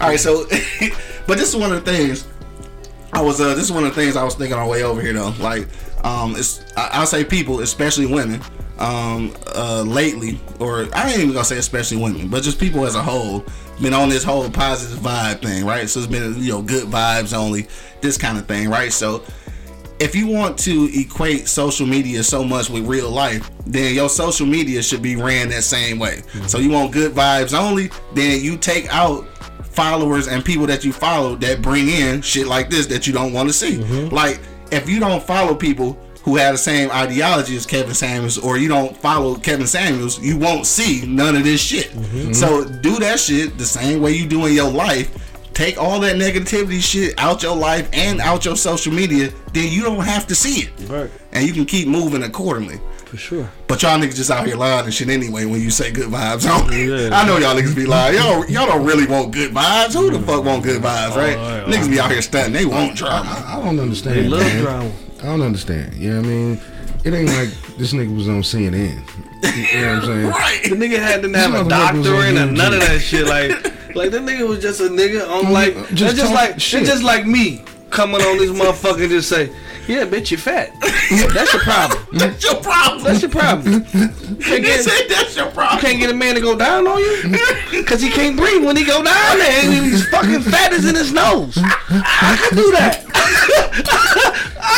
Speaker 1: All right, so [laughs] but this is one of the things I was. uh This is one of the things I was thinking on the way over here though. Like, um, it's I, I'll say people, especially women, um, uh, lately, or I ain't even gonna say especially women, but just people as a whole, been on this whole positive vibe thing, right? So it's been you know good vibes only, this kind of thing, right? So if you want to equate social media so much with real life, then your social media should be ran that same way. So you want good vibes only, then you take out followers and people that you follow that bring in shit like this that you don't want to see. Mm-hmm. Like if you don't follow people who have the same ideology as Kevin Samuels or you don't follow Kevin Samuels, you won't see none of this shit. Mm-hmm. So do that shit the same way you do in your life take all that negativity shit out your life and out your social media, then you don't have to see it.
Speaker 3: Right.
Speaker 1: And you can keep moving accordingly.
Speaker 3: For sure.
Speaker 1: But y'all niggas just out here lying and shit anyway when you say good vibes.
Speaker 3: Yeah.
Speaker 1: I know y'all niggas be lying. Y'all, y'all don't really want good vibes. Who the fuck want good vibes, right?
Speaker 3: Oh, yeah.
Speaker 1: Niggas be out here stunting. They want drama.
Speaker 2: I, I don't understand.
Speaker 3: They love
Speaker 2: man.
Speaker 3: drama.
Speaker 2: I don't understand. You know what I mean? It ain't like this nigga was on CNN. You know what I'm saying? [laughs]
Speaker 1: right.
Speaker 3: The nigga had to
Speaker 2: This
Speaker 3: have a
Speaker 2: motherfucker
Speaker 3: doctor and none of that shit. Like, like that nigga was just a nigga on like
Speaker 2: Just
Speaker 3: just, just like
Speaker 2: shit.
Speaker 3: it's just like me coming on this motherfucker and just say, yeah, bitch, you fat. [laughs] That's your problem. [laughs]
Speaker 1: That's your problem.
Speaker 3: That's your problem. You can't get,
Speaker 1: said that's your problem.
Speaker 3: You can't get a man to go down on you [laughs] because he can't breathe when he go down there. His fucking fat is in his nose. I can do that.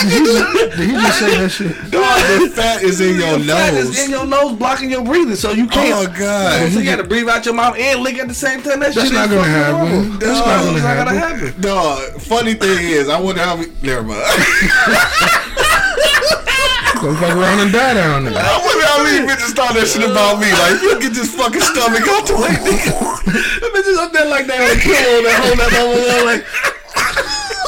Speaker 2: Did he, just, did he just say that shit?
Speaker 1: Dog, the fat is in your nose.
Speaker 3: Fat is in your nose, blocking your breathing, so you can't.
Speaker 1: Oh, God.
Speaker 3: So you got to breathe out your mouth and lick at the same time. That
Speaker 2: That's not gonna happen. That's
Speaker 3: No,
Speaker 2: not gonna
Speaker 3: it's not gonna
Speaker 2: happen.
Speaker 1: Dog, funny thing is, I wonder how many. Never mind.
Speaker 2: Gonna fuck around and die down there.
Speaker 1: I wonder how many bitches thought that shit about me. Like, you get this fucking stomach out [laughs] the way, nigga.
Speaker 3: Them bitches up there like that on the pillow, that hold that motherfucker like.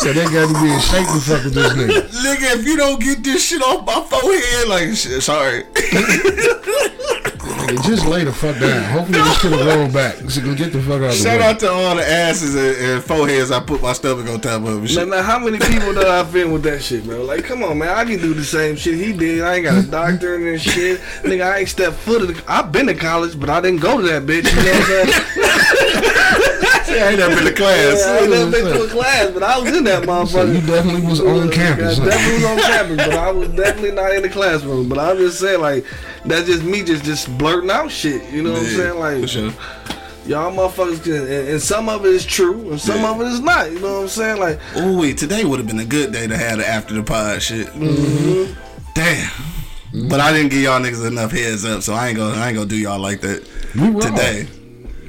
Speaker 2: So they got to be in shape to fuck with this nigga.
Speaker 1: Nigga, if you don't get this shit off my forehead, like, shit, sorry. [laughs]
Speaker 2: Nigga, just lay the fuck down. Hopefully this shit will roll back. So you can get the fuck out of the
Speaker 1: Shout
Speaker 2: way.
Speaker 1: out to all the asses and, and foreheads I put my stomach on top of and
Speaker 3: Man,
Speaker 1: shit.
Speaker 3: now how many people that I've been with that shit, bro? Like, come on, man, I can do the same shit he did. I ain't got a doctor and this shit. Nigga, I ain't stepped foot in the, I've been to college, but I didn't go to that bitch. You know what I'm saying? [laughs]
Speaker 1: I ain't never been to class.
Speaker 3: I ain't never been to a class, but I was in that
Speaker 2: So
Speaker 3: motherfucker.
Speaker 2: you definitely was on campus.
Speaker 3: I definitely was on campus, but I was definitely not in the classroom. But I'm just saying, like, that's just me just just blurting out shit. You know what I'm saying? Like,
Speaker 1: for sure.
Speaker 3: y'all motherfuckers can, and, and some of it is true, and some
Speaker 1: Yeah.
Speaker 3: of it is not. You know what I'm saying? Like,
Speaker 1: oh wait, today would have been a good day to have the after the pod shit. Mm-hmm. Damn. Mm-hmm. But I didn't give y'all niggas enough heads up, so I ain't gonna I ain't gonna do y'all like that
Speaker 2: We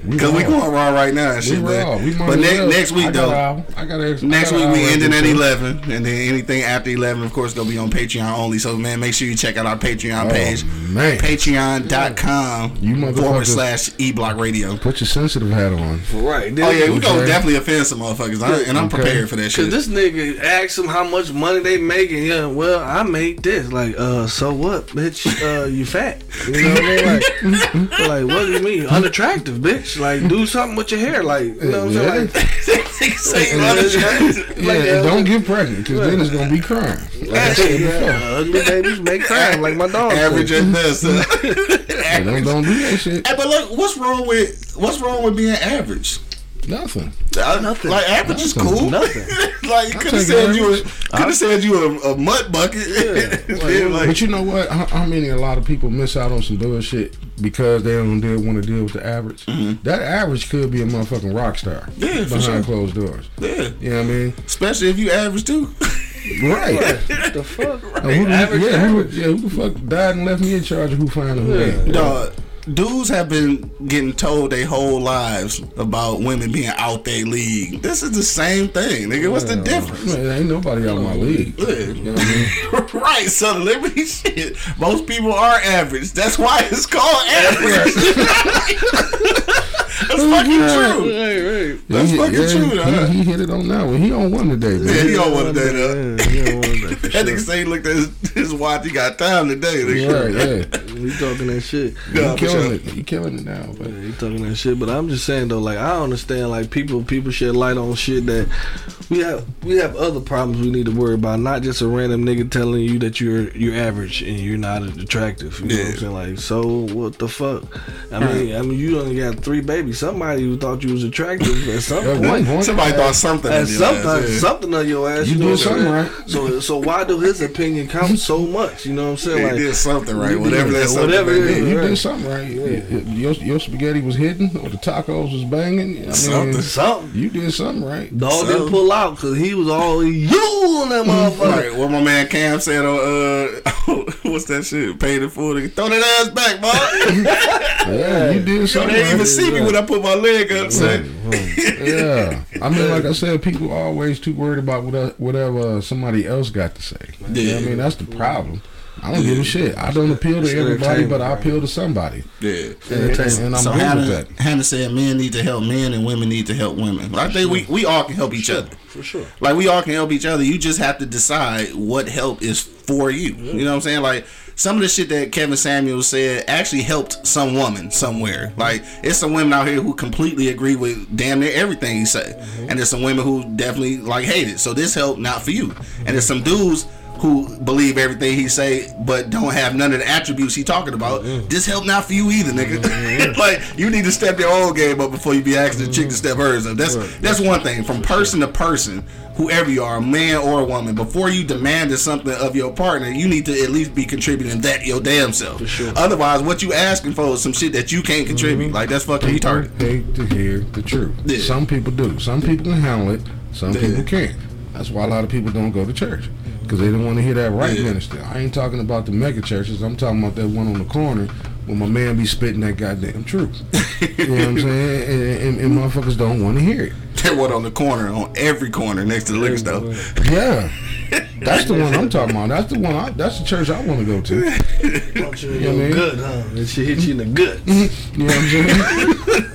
Speaker 2: raw.
Speaker 1: today.
Speaker 2: We
Speaker 1: Cause we
Speaker 2: raw.
Speaker 1: going raw right now and
Speaker 2: We raw. We
Speaker 1: But,
Speaker 2: might
Speaker 1: but
Speaker 2: as
Speaker 1: next
Speaker 2: well.
Speaker 1: next
Speaker 2: I
Speaker 1: week
Speaker 2: got
Speaker 1: though.
Speaker 2: I got a,
Speaker 1: Next
Speaker 2: I
Speaker 1: week
Speaker 2: got an
Speaker 1: we ending at eleven, and then anything after eleven, of course, gonna be on Patreon only. So man, make sure you check out our Patreon
Speaker 2: Oh,
Speaker 1: page,
Speaker 2: man.
Speaker 1: Patreon.com
Speaker 2: You
Speaker 1: forward slash E Block Radio.
Speaker 2: Put your sensitive hat on.
Speaker 3: right?
Speaker 1: Oh yeah, we
Speaker 2: Okay.
Speaker 1: gonna definitely offend some motherfuckers, I, and I'm
Speaker 2: Okay.
Speaker 1: prepared for that
Speaker 3: Cause
Speaker 1: shit.
Speaker 3: this nigga asked them how much money they making. Yeah, well, I made this. Like, uh, so what, bitch? Uh, you fat? You know what I mean? Like, [laughs] like what do you mean? Unattractive, bitch? Bitch. Like, do something with your hair. Like, you know what I'm saying? Like, [laughs] Yeah,
Speaker 1: unattractive.
Speaker 2: And don't get pregnant because then it's gonna be crime. Like I said before.
Speaker 3: yeah, [laughs] ugly babies make crime, like my dog.
Speaker 1: Average
Speaker 3: said.
Speaker 1: at best. huh? [laughs]
Speaker 2: Don't, don't do that shit.
Speaker 1: Hey, but look, what's wrong with what's wrong with being average?
Speaker 2: Nothing.
Speaker 1: Nothing. Like average is cool.
Speaker 3: Nothing. [laughs]
Speaker 1: like you could have
Speaker 2: take
Speaker 1: said you
Speaker 2: average.
Speaker 1: could have said you a, a mud bucket. [laughs] Then, like,
Speaker 2: but you know what? How, how many a lot of people miss out on some bullshit because they don't want to deal with the average? That average could be a motherfucking rock star
Speaker 1: Mm-hmm. Yeah, for
Speaker 2: behind
Speaker 1: sure.
Speaker 2: closed doors.
Speaker 1: yeah,
Speaker 2: You know what I mean?
Speaker 1: especially if you average too. [laughs]
Speaker 2: Right.
Speaker 3: What the fuck?
Speaker 2: And who, the-
Speaker 3: Average,
Speaker 2: yeah, who, yeah, who the fuck died and left me in charge of who found who ain't?
Speaker 1: Dog, dudes have been getting told their whole lives about women being out their league. This is the same thing, nigga. What's the difference?
Speaker 2: Man, ain't nobody out of my league.
Speaker 1: Yeah.
Speaker 2: You know what I mean? [laughs]
Speaker 1: right, so liberty shit. Most people are average. That's why it's called average. [laughs] That's fucking true.
Speaker 3: Right, right.
Speaker 1: That's
Speaker 2: he,
Speaker 1: fucking
Speaker 2: yeah,
Speaker 1: true,
Speaker 2: he- He, hit it on that one. He on one today, man.
Speaker 1: Yeah, he don't want to do that.
Speaker 3: Yeah, you don't want that for
Speaker 1: That
Speaker 3: sure.
Speaker 1: nigga say he looked at his, his watch. He got time today.
Speaker 2: Right,
Speaker 1: Nigga.
Speaker 2: yeah. [laughs]
Speaker 3: We talking that shit.
Speaker 1: Yeah,
Speaker 2: he killing
Speaker 1: sure.
Speaker 2: it. He killing it now. But
Speaker 3: Yeah, you talking that shit, but I'm just saying though, like I understand, like people, people shed light on shit that we have, we have other problems we need to worry about, not just a random nigga telling you that you're you're average and you're not attractive. You know what
Speaker 1: Yeah.
Speaker 3: I'm saying? Like, so what the fuck? I mean, I mean, you only got three babies. Somebody who thought you was attractive at some
Speaker 2: one
Speaker 3: point.
Speaker 2: point,
Speaker 1: Somebody thought something.
Speaker 3: At
Speaker 1: of your ass,
Speaker 3: something on your ass.
Speaker 2: You
Speaker 3: know
Speaker 2: did
Speaker 3: what I'm
Speaker 2: something
Speaker 3: saying?
Speaker 2: right.
Speaker 3: So, so why do his opinion count so much? You know what I'm saying?
Speaker 1: He
Speaker 3: Like,
Speaker 1: did something right. Whatever
Speaker 3: did-
Speaker 1: that something
Speaker 3: whatever
Speaker 1: may
Speaker 3: it
Speaker 2: you
Speaker 3: Right.
Speaker 2: did something right. Your, your spaghetti was hidden, or the tacos was banging. I mean,
Speaker 1: Something.
Speaker 3: something.
Speaker 2: You did something right.
Speaker 3: Dog
Speaker 1: So-
Speaker 3: didn't pull out because he was all you on that motherfucker.
Speaker 1: Right, what my man Cam said on uh, [laughs] what's that shit? Paid in full. Nigga, Throw that ass back, boy. [laughs]
Speaker 2: Yeah, you did
Speaker 1: They
Speaker 2: something
Speaker 1: didn't even see me when I put my leg up. Son.
Speaker 2: Yeah, I mean, like I said, people always too worried about what whatever somebody else got to say. You know what
Speaker 1: Yeah.
Speaker 2: I mean, that's the problem. I don't give a shit. I don't appeal to everybody, but I appeal to somebody.
Speaker 1: Yeah.
Speaker 2: And, and I'm
Speaker 1: so
Speaker 2: good
Speaker 1: Hannah,
Speaker 2: with that.
Speaker 1: Hannah said men need to help men and women need to help women. Well, I think we, we all can help each other.
Speaker 3: For sure.
Speaker 1: Like we all can help each other. You just have to decide what help is for you. You know what I'm saying? Like some of the shit that Kevin Samuels said actually helped some woman somewhere. Like it's some women out here who completely agree with damn near everything he said, mm-hmm. and there's some women who definitely like hate it. So this helped not for you. And there's some dudes who believe everything he say but don't have none of the attributes he talking about. Mm-hmm. This help not for you either, nigga. Mm-hmm. [laughs] like you need to step your own game up before you be asking the chick to mm-hmm. step hers up. That's that's one thing. From person to person, whoever you are, a man or a woman, before you demanded something of your partner, you need to at least be contributing that your damn self. Otherwise, what you asking for is some shit that you can't contribute. Like that's fucking
Speaker 2: People
Speaker 1: retarded.
Speaker 2: hate to hear the truth.
Speaker 1: Yeah.
Speaker 2: Some people do. Some people can handle it. Some
Speaker 1: Yeah.
Speaker 2: people can't. That's why a lot of people don't go to church because they don't want to hear that right
Speaker 1: Yeah.
Speaker 2: minister. I ain't talking about the mega churches. I'm talking about that one on the corner where my man be spitting that goddamn truth. you know what I'm [laughs] saying? And, and, and motherfuckers don't want to hear it.
Speaker 1: That one on the corner, on every corner next to the liquor store.
Speaker 2: Yeah. That's the one I'm talking about. That's the one. I, that's the church I want to go to.
Speaker 3: Punch you in
Speaker 2: Yeah,
Speaker 3: your
Speaker 2: man.
Speaker 3: gut, huh? And she hit you in the gut. [laughs]
Speaker 2: You know what I'm saying?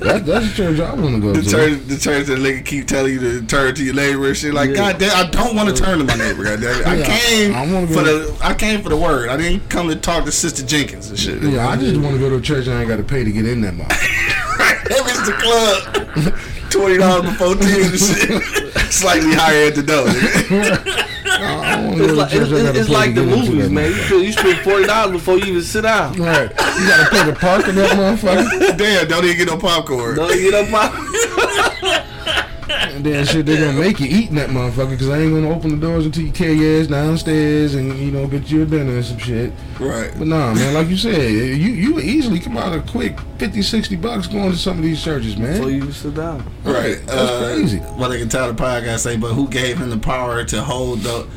Speaker 2: that, that's the church I want to go
Speaker 1: The
Speaker 2: to.
Speaker 1: church, the church that nigga keep telling you to turn to your neighbor and shit. Like,
Speaker 3: Yeah.
Speaker 1: God damn, I don't want to turn to my neighbor. God damn it. I
Speaker 2: Yeah,
Speaker 1: came
Speaker 2: I wanna
Speaker 1: for the, I came for the word. I didn't come to talk to Sister Jenkins and shit.
Speaker 2: Yeah, I just want to go to a church and I ain't got to pay to get in that mouth. [laughs]
Speaker 1: that was the club. [laughs] Twenty dollars before ten and shit. [laughs] Slightly higher at the door. nigga. [laughs]
Speaker 2: I want to
Speaker 3: It's like, it's, it's, it's like the movies, man. You, spend- you spend forty dollars before you even sit down.
Speaker 2: Right. You got to pay the park in that [laughs] motherfucker.
Speaker 1: Damn, don't even get no popcorn.
Speaker 3: Don't get up out.
Speaker 2: And then shit, they gonna make you eat that motherfucker because I ain't gonna open the doors until you carry your ass downstairs and you know get you a dinner and some shit.
Speaker 1: Right.
Speaker 2: But nah, man, like you said, you you would easily come out a quick 50, 60 bucks going to some of these churches, man.
Speaker 3: So you even sit down.
Speaker 1: Right.
Speaker 2: That's
Speaker 1: uh,
Speaker 2: crazy.
Speaker 1: Well, they can tell the podcast say, but who gave him the power to hold the?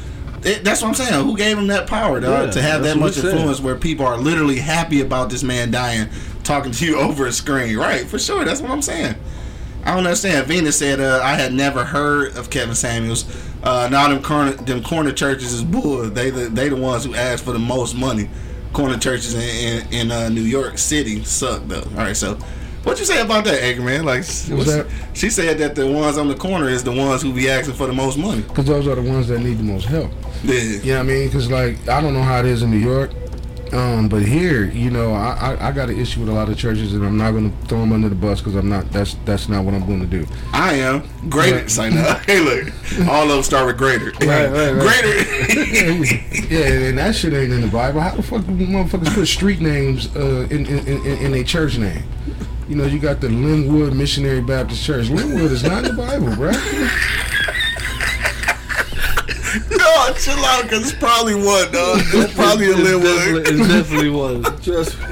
Speaker 1: It, that's what I'm saying. Who gave him that power, dog,
Speaker 3: Yeah,
Speaker 1: to have that much
Speaker 3: we said.
Speaker 1: influence where people are literally happy about this man dying, talking to you [laughs] over a screen? Right, for sure. That's what I'm saying. I don't understand. Venus said, uh, "I had never heard of Kevin Samuels. Uh, now them corner, them corner churches is bull. They the they the ones who ask for the most money. Corner churches in in, in uh, New York City suck though. All right, so." What you say about that, Edgar, man? Like, what's-
Speaker 2: that?
Speaker 1: she said that the ones on the corner is the ones who be asking for the most money.
Speaker 2: Because those are the ones that need the most help.
Speaker 1: Yeah,
Speaker 2: You know what I mean? Because, like, I don't know how it is in New York, Um, but here, you know, I, I I got an issue with a lot of churches, and I'm not going to throw them under the bus because I'm not. That's that's not what I'm going to do.
Speaker 1: I am greater. Say [laughs] no. Hey, look, all of them start with greater.
Speaker 3: Right, right, right. [laughs]
Speaker 1: Greater. [laughs]
Speaker 2: yeah, and that shit ain't in the Bible. How the fuck do motherfuckers put street names uh, in in in, in a church name? You know, you got the Linwood Missionary Baptist Church. Linwood is not in the Bible, bro.
Speaker 1: No, chill out, cause it's probably one, dog. It's probably a little one.
Speaker 3: it definitely was. [laughs] Trust me.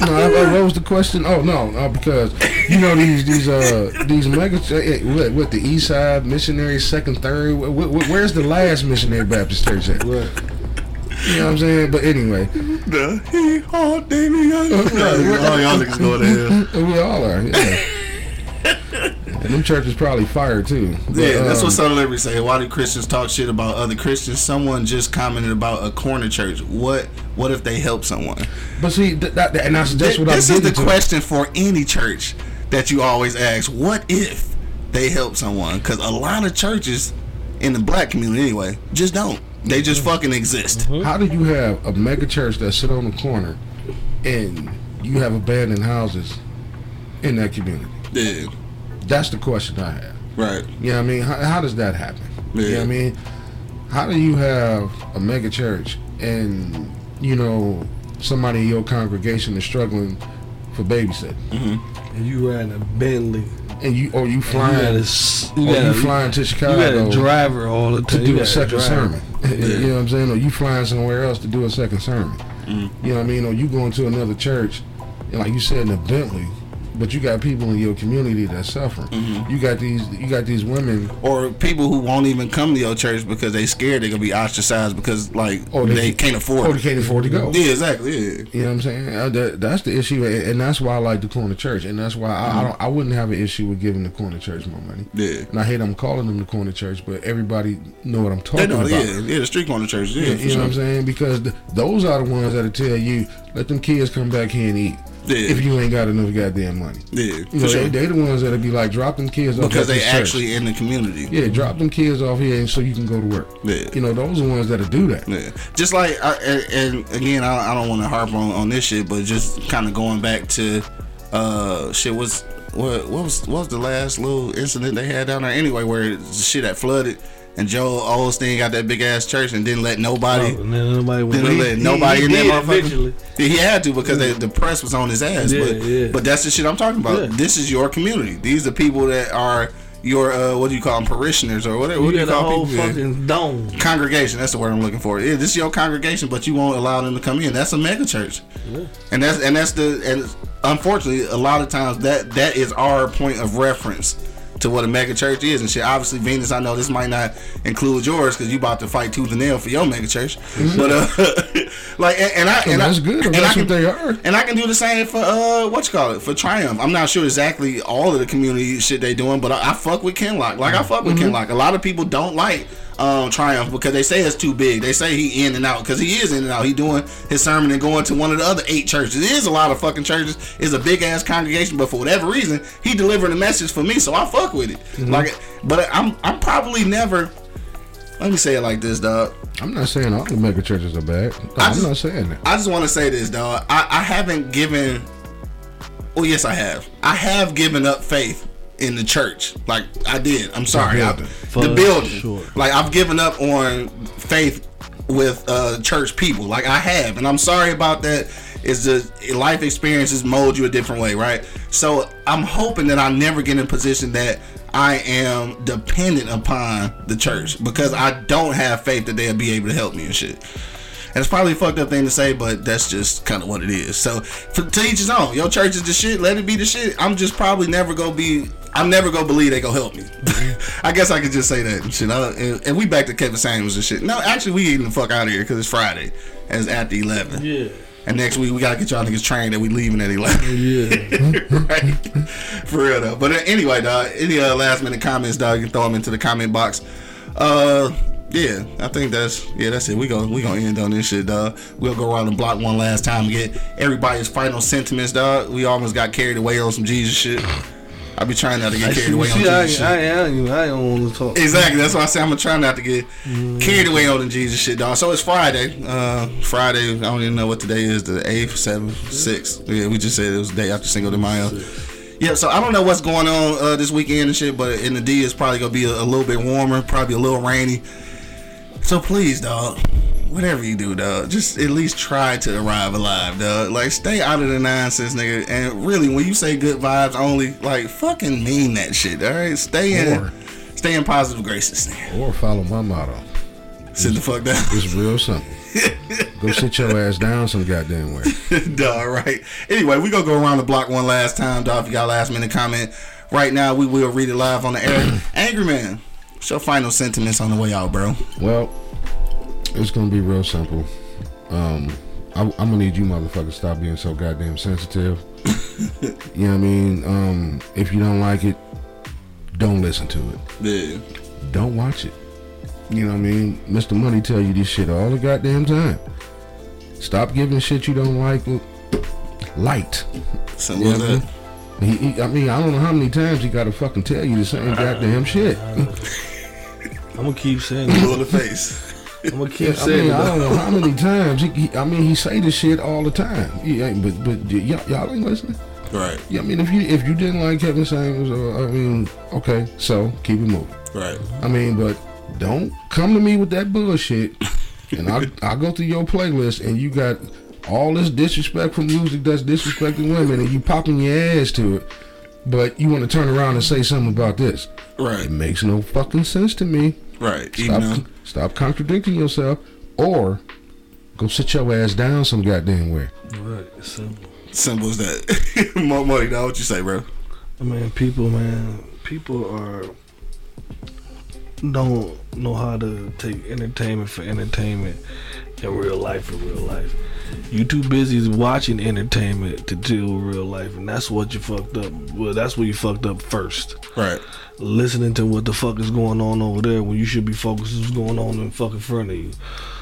Speaker 2: No, I- I- what was the question? Oh no, no, because you know these these uh these mega eh, what, what the East Side Missionary Second Third. Wh- wh- where's the last Missionary Baptist Church at?
Speaker 3: Right.
Speaker 2: You know what I'm saying? But anyway,
Speaker 1: The he [laughs] all Damien. Oh, y'all niggas going to hell. [laughs]
Speaker 2: we all are. Yeah. Them churches probably fire too. But,
Speaker 1: Yeah, that's
Speaker 2: um,
Speaker 1: what some Liberty say. Why do Christians talk shit about other Christians? Someone just commented about a corner church. What What if they help someone?
Speaker 2: But see, th- that, and that's that's what
Speaker 1: this
Speaker 2: I'm
Speaker 1: is the question for any church that you always ask. What if they help someone? Because a lot of churches in the black community, anyway, just don't. They just
Speaker 2: Mm-hmm.
Speaker 1: fucking exist.
Speaker 2: How do you have a mega church that sit on the corner, and you have abandoned houses in that community?
Speaker 1: Yeah,
Speaker 2: That's the question I have.
Speaker 1: right.
Speaker 2: You know what I mean? How, how does that happen? You know
Speaker 1: Yeah.
Speaker 2: what I mean? How do you have a mega church and, you know, somebody in your congregation is struggling for babysitting? Mm-hmm.
Speaker 3: And you riding a Bentley.
Speaker 2: And you, or you
Speaker 3: You
Speaker 2: flying,
Speaker 3: got a, s- you
Speaker 2: or
Speaker 3: got
Speaker 2: you
Speaker 3: a,
Speaker 2: flying to Chicago.
Speaker 3: you got a driver all the time
Speaker 2: to
Speaker 3: do
Speaker 2: a second
Speaker 3: driver.
Speaker 2: sermon. [laughs] you know what I'm saying? Or you flying somewhere else to do a second sermon. Mm-hmm. You know what I mean? Or you going to another church, and like you said in a Bentley, but you got people in your community that's suffering. You got these, you got these women.
Speaker 1: Or people who won't even come to your church because they scared they're gonna be ostracized because like
Speaker 2: Oh,
Speaker 1: they,
Speaker 2: they-
Speaker 1: can't afford.
Speaker 2: Oh, they can't afford to go.
Speaker 1: Yeah, exactly. Yeah.
Speaker 2: You know what I'm saying? Uh, that, that's the issue, and that's why I like the corner church, and that's why I, I don't. I wouldn't have an issue with giving the corner church more money.
Speaker 1: Yeah.
Speaker 2: And I hate I'm calling them the corner church, but everybody know what I'm
Speaker 1: They
Speaker 2: talking
Speaker 1: know,
Speaker 2: about.
Speaker 1: yeah, yeah, the street corner church, yeah,
Speaker 2: You,
Speaker 1: for
Speaker 2: you know what I'm saying? Because th- those are the ones that'll tell you, let them kids come back here and eat.
Speaker 1: Yeah.
Speaker 2: If you ain't got enough goddamn money.
Speaker 1: Yeah,
Speaker 2: You know,
Speaker 1: sure.
Speaker 2: they, they the ones that'll be like, drop them kids off
Speaker 1: because they
Speaker 2: this church.
Speaker 1: actually in the community.
Speaker 2: Yeah, drop them kids off here and so you can go to work.
Speaker 1: Yeah.
Speaker 2: You know, those are the ones that'll do that.
Speaker 1: Yeah. Just like, I, and, and again, I, I don't want to harp on, on this shit, but just kind of going back to, uh, shit was what what was what was the last little incident they had down there anyway, where the shit had flooded and Joel Osteen got that big ass church and didn't let nobody.
Speaker 3: Oh, nobody.
Speaker 1: Didn't
Speaker 3: he-
Speaker 1: let nobody
Speaker 3: he
Speaker 1: in
Speaker 3: did
Speaker 1: that motherfucker. he had to because they, the press was on his ass.
Speaker 3: Yeah,
Speaker 1: but
Speaker 3: yeah.
Speaker 1: but that's the shit I'm talking about.
Speaker 3: Yeah.
Speaker 1: This is your community. These are people that are your uh, what do you call them parishioners or whatever. What
Speaker 3: You
Speaker 1: do you call
Speaker 3: whole
Speaker 1: people? Yeah.
Speaker 3: fucking dome.
Speaker 1: Congregation, that's the word I'm looking for. Yeah, this is your congregation, but you won't allow them to come in. That's a mega church, and that's and that's the and unfortunately, a lot of times that that is our point of reference to what a mega church is and shit. Obviously, Venus, I know this might not include yours because you about to fight tooth and nail for your mega church, but uh, [laughs] like and, and I and
Speaker 2: that's
Speaker 1: I,
Speaker 2: good
Speaker 1: and
Speaker 2: that's
Speaker 1: I can,
Speaker 2: what they are.
Speaker 1: and I can do the same for uh what you call it for Triumph. I'm not sure exactly all of the community shit they doing, but I, I fuck with Kinloch. Like I fuck with Kinloch. A lot of people don't like um Triumph because they say it's too big. They say he in and out because he is in and out. He doing his sermon and going to one of the other eight churches. It is a lot of fucking churches. It's a big ass congregation, but for whatever reason, he delivering a message for me, so I fuck with it. Like, but I'm I'm probably never. Let me say it like this, dog.
Speaker 2: I'm not saying all the mega churches are bad. No,
Speaker 1: I
Speaker 2: I'm not saying that.
Speaker 1: I just want to say this, dog. I, I haven't given. Oh yes, I have. I have given up faith in the church. Like I did. I'm sorry. I-
Speaker 2: building.
Speaker 1: the building.
Speaker 3: sure.
Speaker 1: Like I've given up on faith with uh, church people. Like I have, and I'm sorry about that. It's just life experiences mold you a different way, right? So I'm hoping that I never get in a position that I am dependent upon the church because I don't have faith that they'll be able to help me and shit. And it's probably a fucked up thing to say, but that's just kind of what it is. So, for, to each his own. Your church is the shit. Let it be the shit. I'm just probably never gonna be. I'm never gonna believe they gonna help me. [laughs] I guess I could just say that and shit. I, and, and we back to Kevin Samuels and shit. No, actually, we eating the fuck out of here because it's Friday. And it's after 11.
Speaker 3: Yeah.
Speaker 1: And next week we gotta get y'all niggas trained that we leaving at 11.
Speaker 3: Yeah. [laughs]
Speaker 1: right? For real though. But uh, anyway, dog. Any uh, last minute comments, dog? You can throw them into the comment box. Uh, yeah, I think that's yeah, that's it. We go we gonna end on this shit, dog. We'll go around the block one last time and get everybody's final sentiments, dog. We almost got carried away on some Jesus shit. I be trying not to get carried away on
Speaker 3: see, I,
Speaker 1: Jesus shit.
Speaker 3: I, I, I, I don't want to talk.
Speaker 1: Exactly. That's why I say I'm gonna try not to get carried away on the Jesus shit, dog. So it's Friday. Uh, Friday. I don't even know what today is. The eighth, seventh, sixth. Yeah, we just said it was the day after Cinco de Mayo. Yeah. So I don't know what's going on uh, this weekend and shit, but in the D it's probably gonna be a, a little bit warmer, probably a little rainy. So please, dog. Whatever you do, dog, just at least try to arrive alive, dog. Like, stay out of the nonsense, nigga. And really, when you say good vibes only, like, fucking mean that shit, all right? Stay in,
Speaker 2: Or-
Speaker 1: stay in positive graces, nigga.
Speaker 2: Or follow my motto.
Speaker 1: Sit the fuck down.
Speaker 2: It's real simple. [laughs] Go sit your ass down some goddamn way. [laughs]
Speaker 1: dog, right? Anyway, we gonna go around the block one last time, dog. If you got a last minute comment right now, we will read it live on the air. [clears throat] Angry Man, what's your final sentiments on the way out, bro?
Speaker 2: Well, it's gonna be real simple. Um, I, I'm gonna need you motherfuckers stop being so goddamn sensitive. [laughs] you know what I mean? Um, if you don't like it, don't listen to it.
Speaker 1: Yeah.
Speaker 2: Don't watch it. You know what I mean? Mr. Money tell you this shit all the goddamn time. Stop giving shit you don't like light.
Speaker 1: Simple
Speaker 2: You
Speaker 1: as
Speaker 2: know what
Speaker 1: that.
Speaker 2: He, he, I mean, I don't know how many times he got to fucking tell you the same goddamn shit. [laughs]
Speaker 3: I'm gonna keep saying it.
Speaker 1: Pull the face.
Speaker 3: I'm gonna keep
Speaker 2: I
Speaker 3: saying
Speaker 2: mean,
Speaker 3: it.
Speaker 2: I don't know how many times. He, he, I mean, he say this shit all the time. He ain't, but but y- y'all, y'all ain't listening.
Speaker 1: Right.
Speaker 2: Yeah, I mean, if you if you didn't like Kevin Samuels, uh, I mean, okay, so keep it moving.
Speaker 1: Right.
Speaker 2: I mean, but don't come to me with that bullshit. And I I go through your playlist and you got all this disrespectful music that's disrespecting women, and you popping your ass to it. But you want to turn around and say something about this?
Speaker 1: Right.
Speaker 2: It makes no fucking sense to me.
Speaker 1: Right. Even
Speaker 2: Stop,
Speaker 1: though.
Speaker 2: stop contradicting yourself, or go sit your ass down some goddamn way.
Speaker 3: Right, it's simple.
Speaker 1: Simple as that. More money, dog. What you say, bro?
Speaker 3: I mean, people, man, people are don't know how to take entertainment for entertainment and real life for real life. You too busy watching entertainment to deal with real life, and that's what you fucked up. Well, that's where you fucked up first.
Speaker 1: Right.
Speaker 3: Listening to what the fuck is going on over there when you should be focused on what's going on in fucking front of you.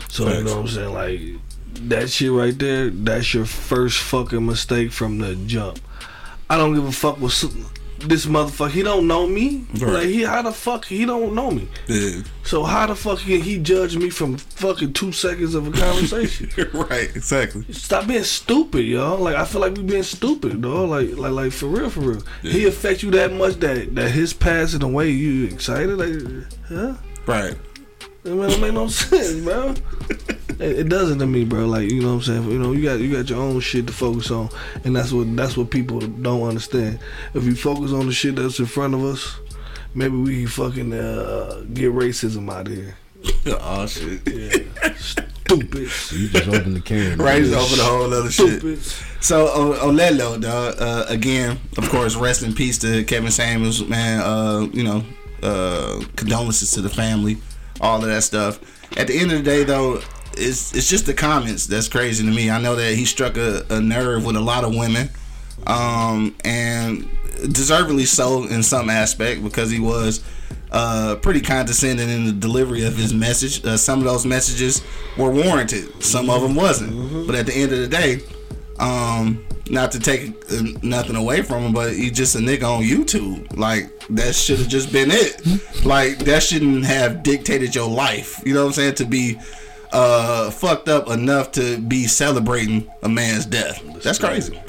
Speaker 3: So you know what I'm saying? Like that shit right there. That's your first fucking mistake from the jump. I don't give a fuck what this motherfucker. He don't know me.
Speaker 1: Right.
Speaker 3: Like he, how the fuck he don't know me?
Speaker 1: Yeah.
Speaker 3: So how the fuck can he judge me from fucking two seconds of a conversation? [laughs]
Speaker 1: right. Exactly.
Speaker 3: Stop being stupid, y'all. Like I feel like we being stupid, dog. Like like like for real, for real. He
Speaker 1: Yeah.
Speaker 3: affect you that much that that his passing away, you excited? Like, huh?
Speaker 1: Right.
Speaker 3: It don't make no sense, bro. It, it doesn't to me, bro. Like you know what I'm saying. You know you got you got your own shit to focus on, and that's what that's what people don't understand. If you focus on the shit that's in front of us, maybe we can fucking uh, get racism out of here. [laughs]
Speaker 1: oh shit.
Speaker 3: Yeah, stupids,
Speaker 2: You just open the can.
Speaker 1: Right. It's over the whole other shit.
Speaker 3: stupids.
Speaker 1: So uh, Olelo, dog. Uh, again, of course, rest in peace to Kevin Samuels, man. Uh, you know, uh, condolences to the family, all of that stuff. At the end of the day, though, it's it's just the comments that's crazy to me. I know that he struck a, a nerve with a lot of women, um, and deservedly so in some aspect because he was uh, pretty condescending in the delivery of his message. Uh, some of those messages were warranted, some of them wasn't. But at the end of the day, um, not to take uh, nothing away from him, but he's just a nigga on YouTube. Like that should have just been it. Like that shouldn't have dictated your life. You know what I'm saying? To be uh fucked up enough to be celebrating a man's death. That's crazy.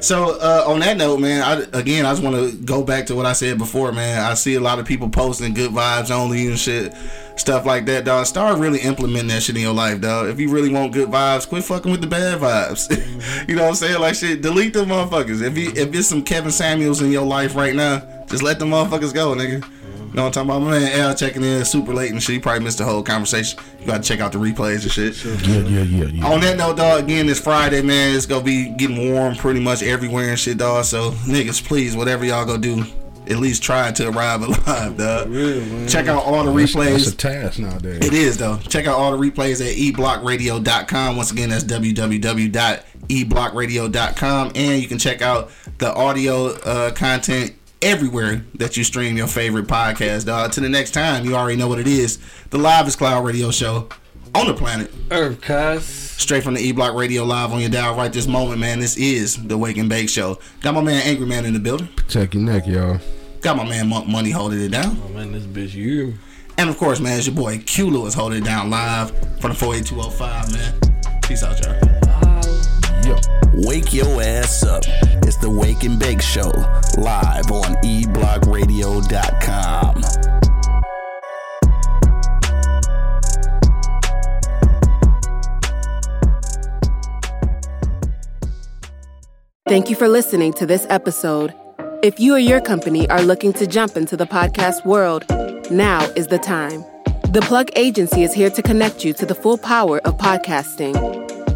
Speaker 1: So uh, on that note, man, I, again, I just want to go back to what I said before, man. I see a lot of people posting good vibes only and shit, stuff like that, dog. Start really implementing that shit in your life, dog. If you really want good vibes, quit fucking with the bad vibes. [laughs] you know what I'm saying? Like shit, delete them motherfuckers. If you if it's some Kevin Samuels in your life right now, just let the motherfuckers go, nigga. You know what I'm talking about? My man Al checking in super late and shit. He probably missed the whole conversation. You gotta check out the replays and shit.
Speaker 2: Yeah, yeah, yeah, yeah.
Speaker 1: On that note, dog, again, this Friday, man, it's gonna be getting warm pretty much everywhere and shit, dog. So, niggas, please, whatever y'all gonna do, at least try to arrive alive, dog. Check out all the
Speaker 2: That's,
Speaker 1: replays.
Speaker 2: that's a task nowadays.
Speaker 1: It is though. Check out all the replays at eblockradio.com. Once again, that's www.eblockradio.com. And you can check out the audio uh, content everywhere that you stream your favorite podcast, dog. To the next time, you already know what it is. The Live is Cloud Radio Show. on the planet.
Speaker 3: Earth, cuz.
Speaker 1: Straight from the E Block Radio Live on your dial right this moment, man. This is the Wake and Bake Show. Got my man Angry Man in the building.
Speaker 2: Check your neck, y'all.
Speaker 1: Got my man Monk Money holding it down.
Speaker 3: Oh man, this bitch you.
Speaker 1: And of course, man, it's your boy Q Lewis holding it down live from the 48205, man. Peace out, y'all.
Speaker 2: Yo.
Speaker 5: Wake your ass up. It's the Wake and Bake Show, live on eblockradio.com.
Speaker 6: Thank you for listening to this episode. If you or your company are looking to jump into the podcast world, now is the time. The Plug Agency is here to connect you to the full power of podcasting.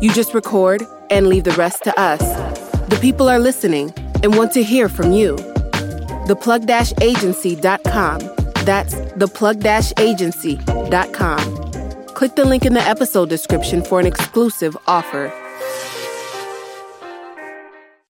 Speaker 6: You just record and leave the rest to us. The people are listening and want to hear from you. The Theplug-agency.com. That's theplug-agency.com. Click the link in the episode description for an exclusive offer.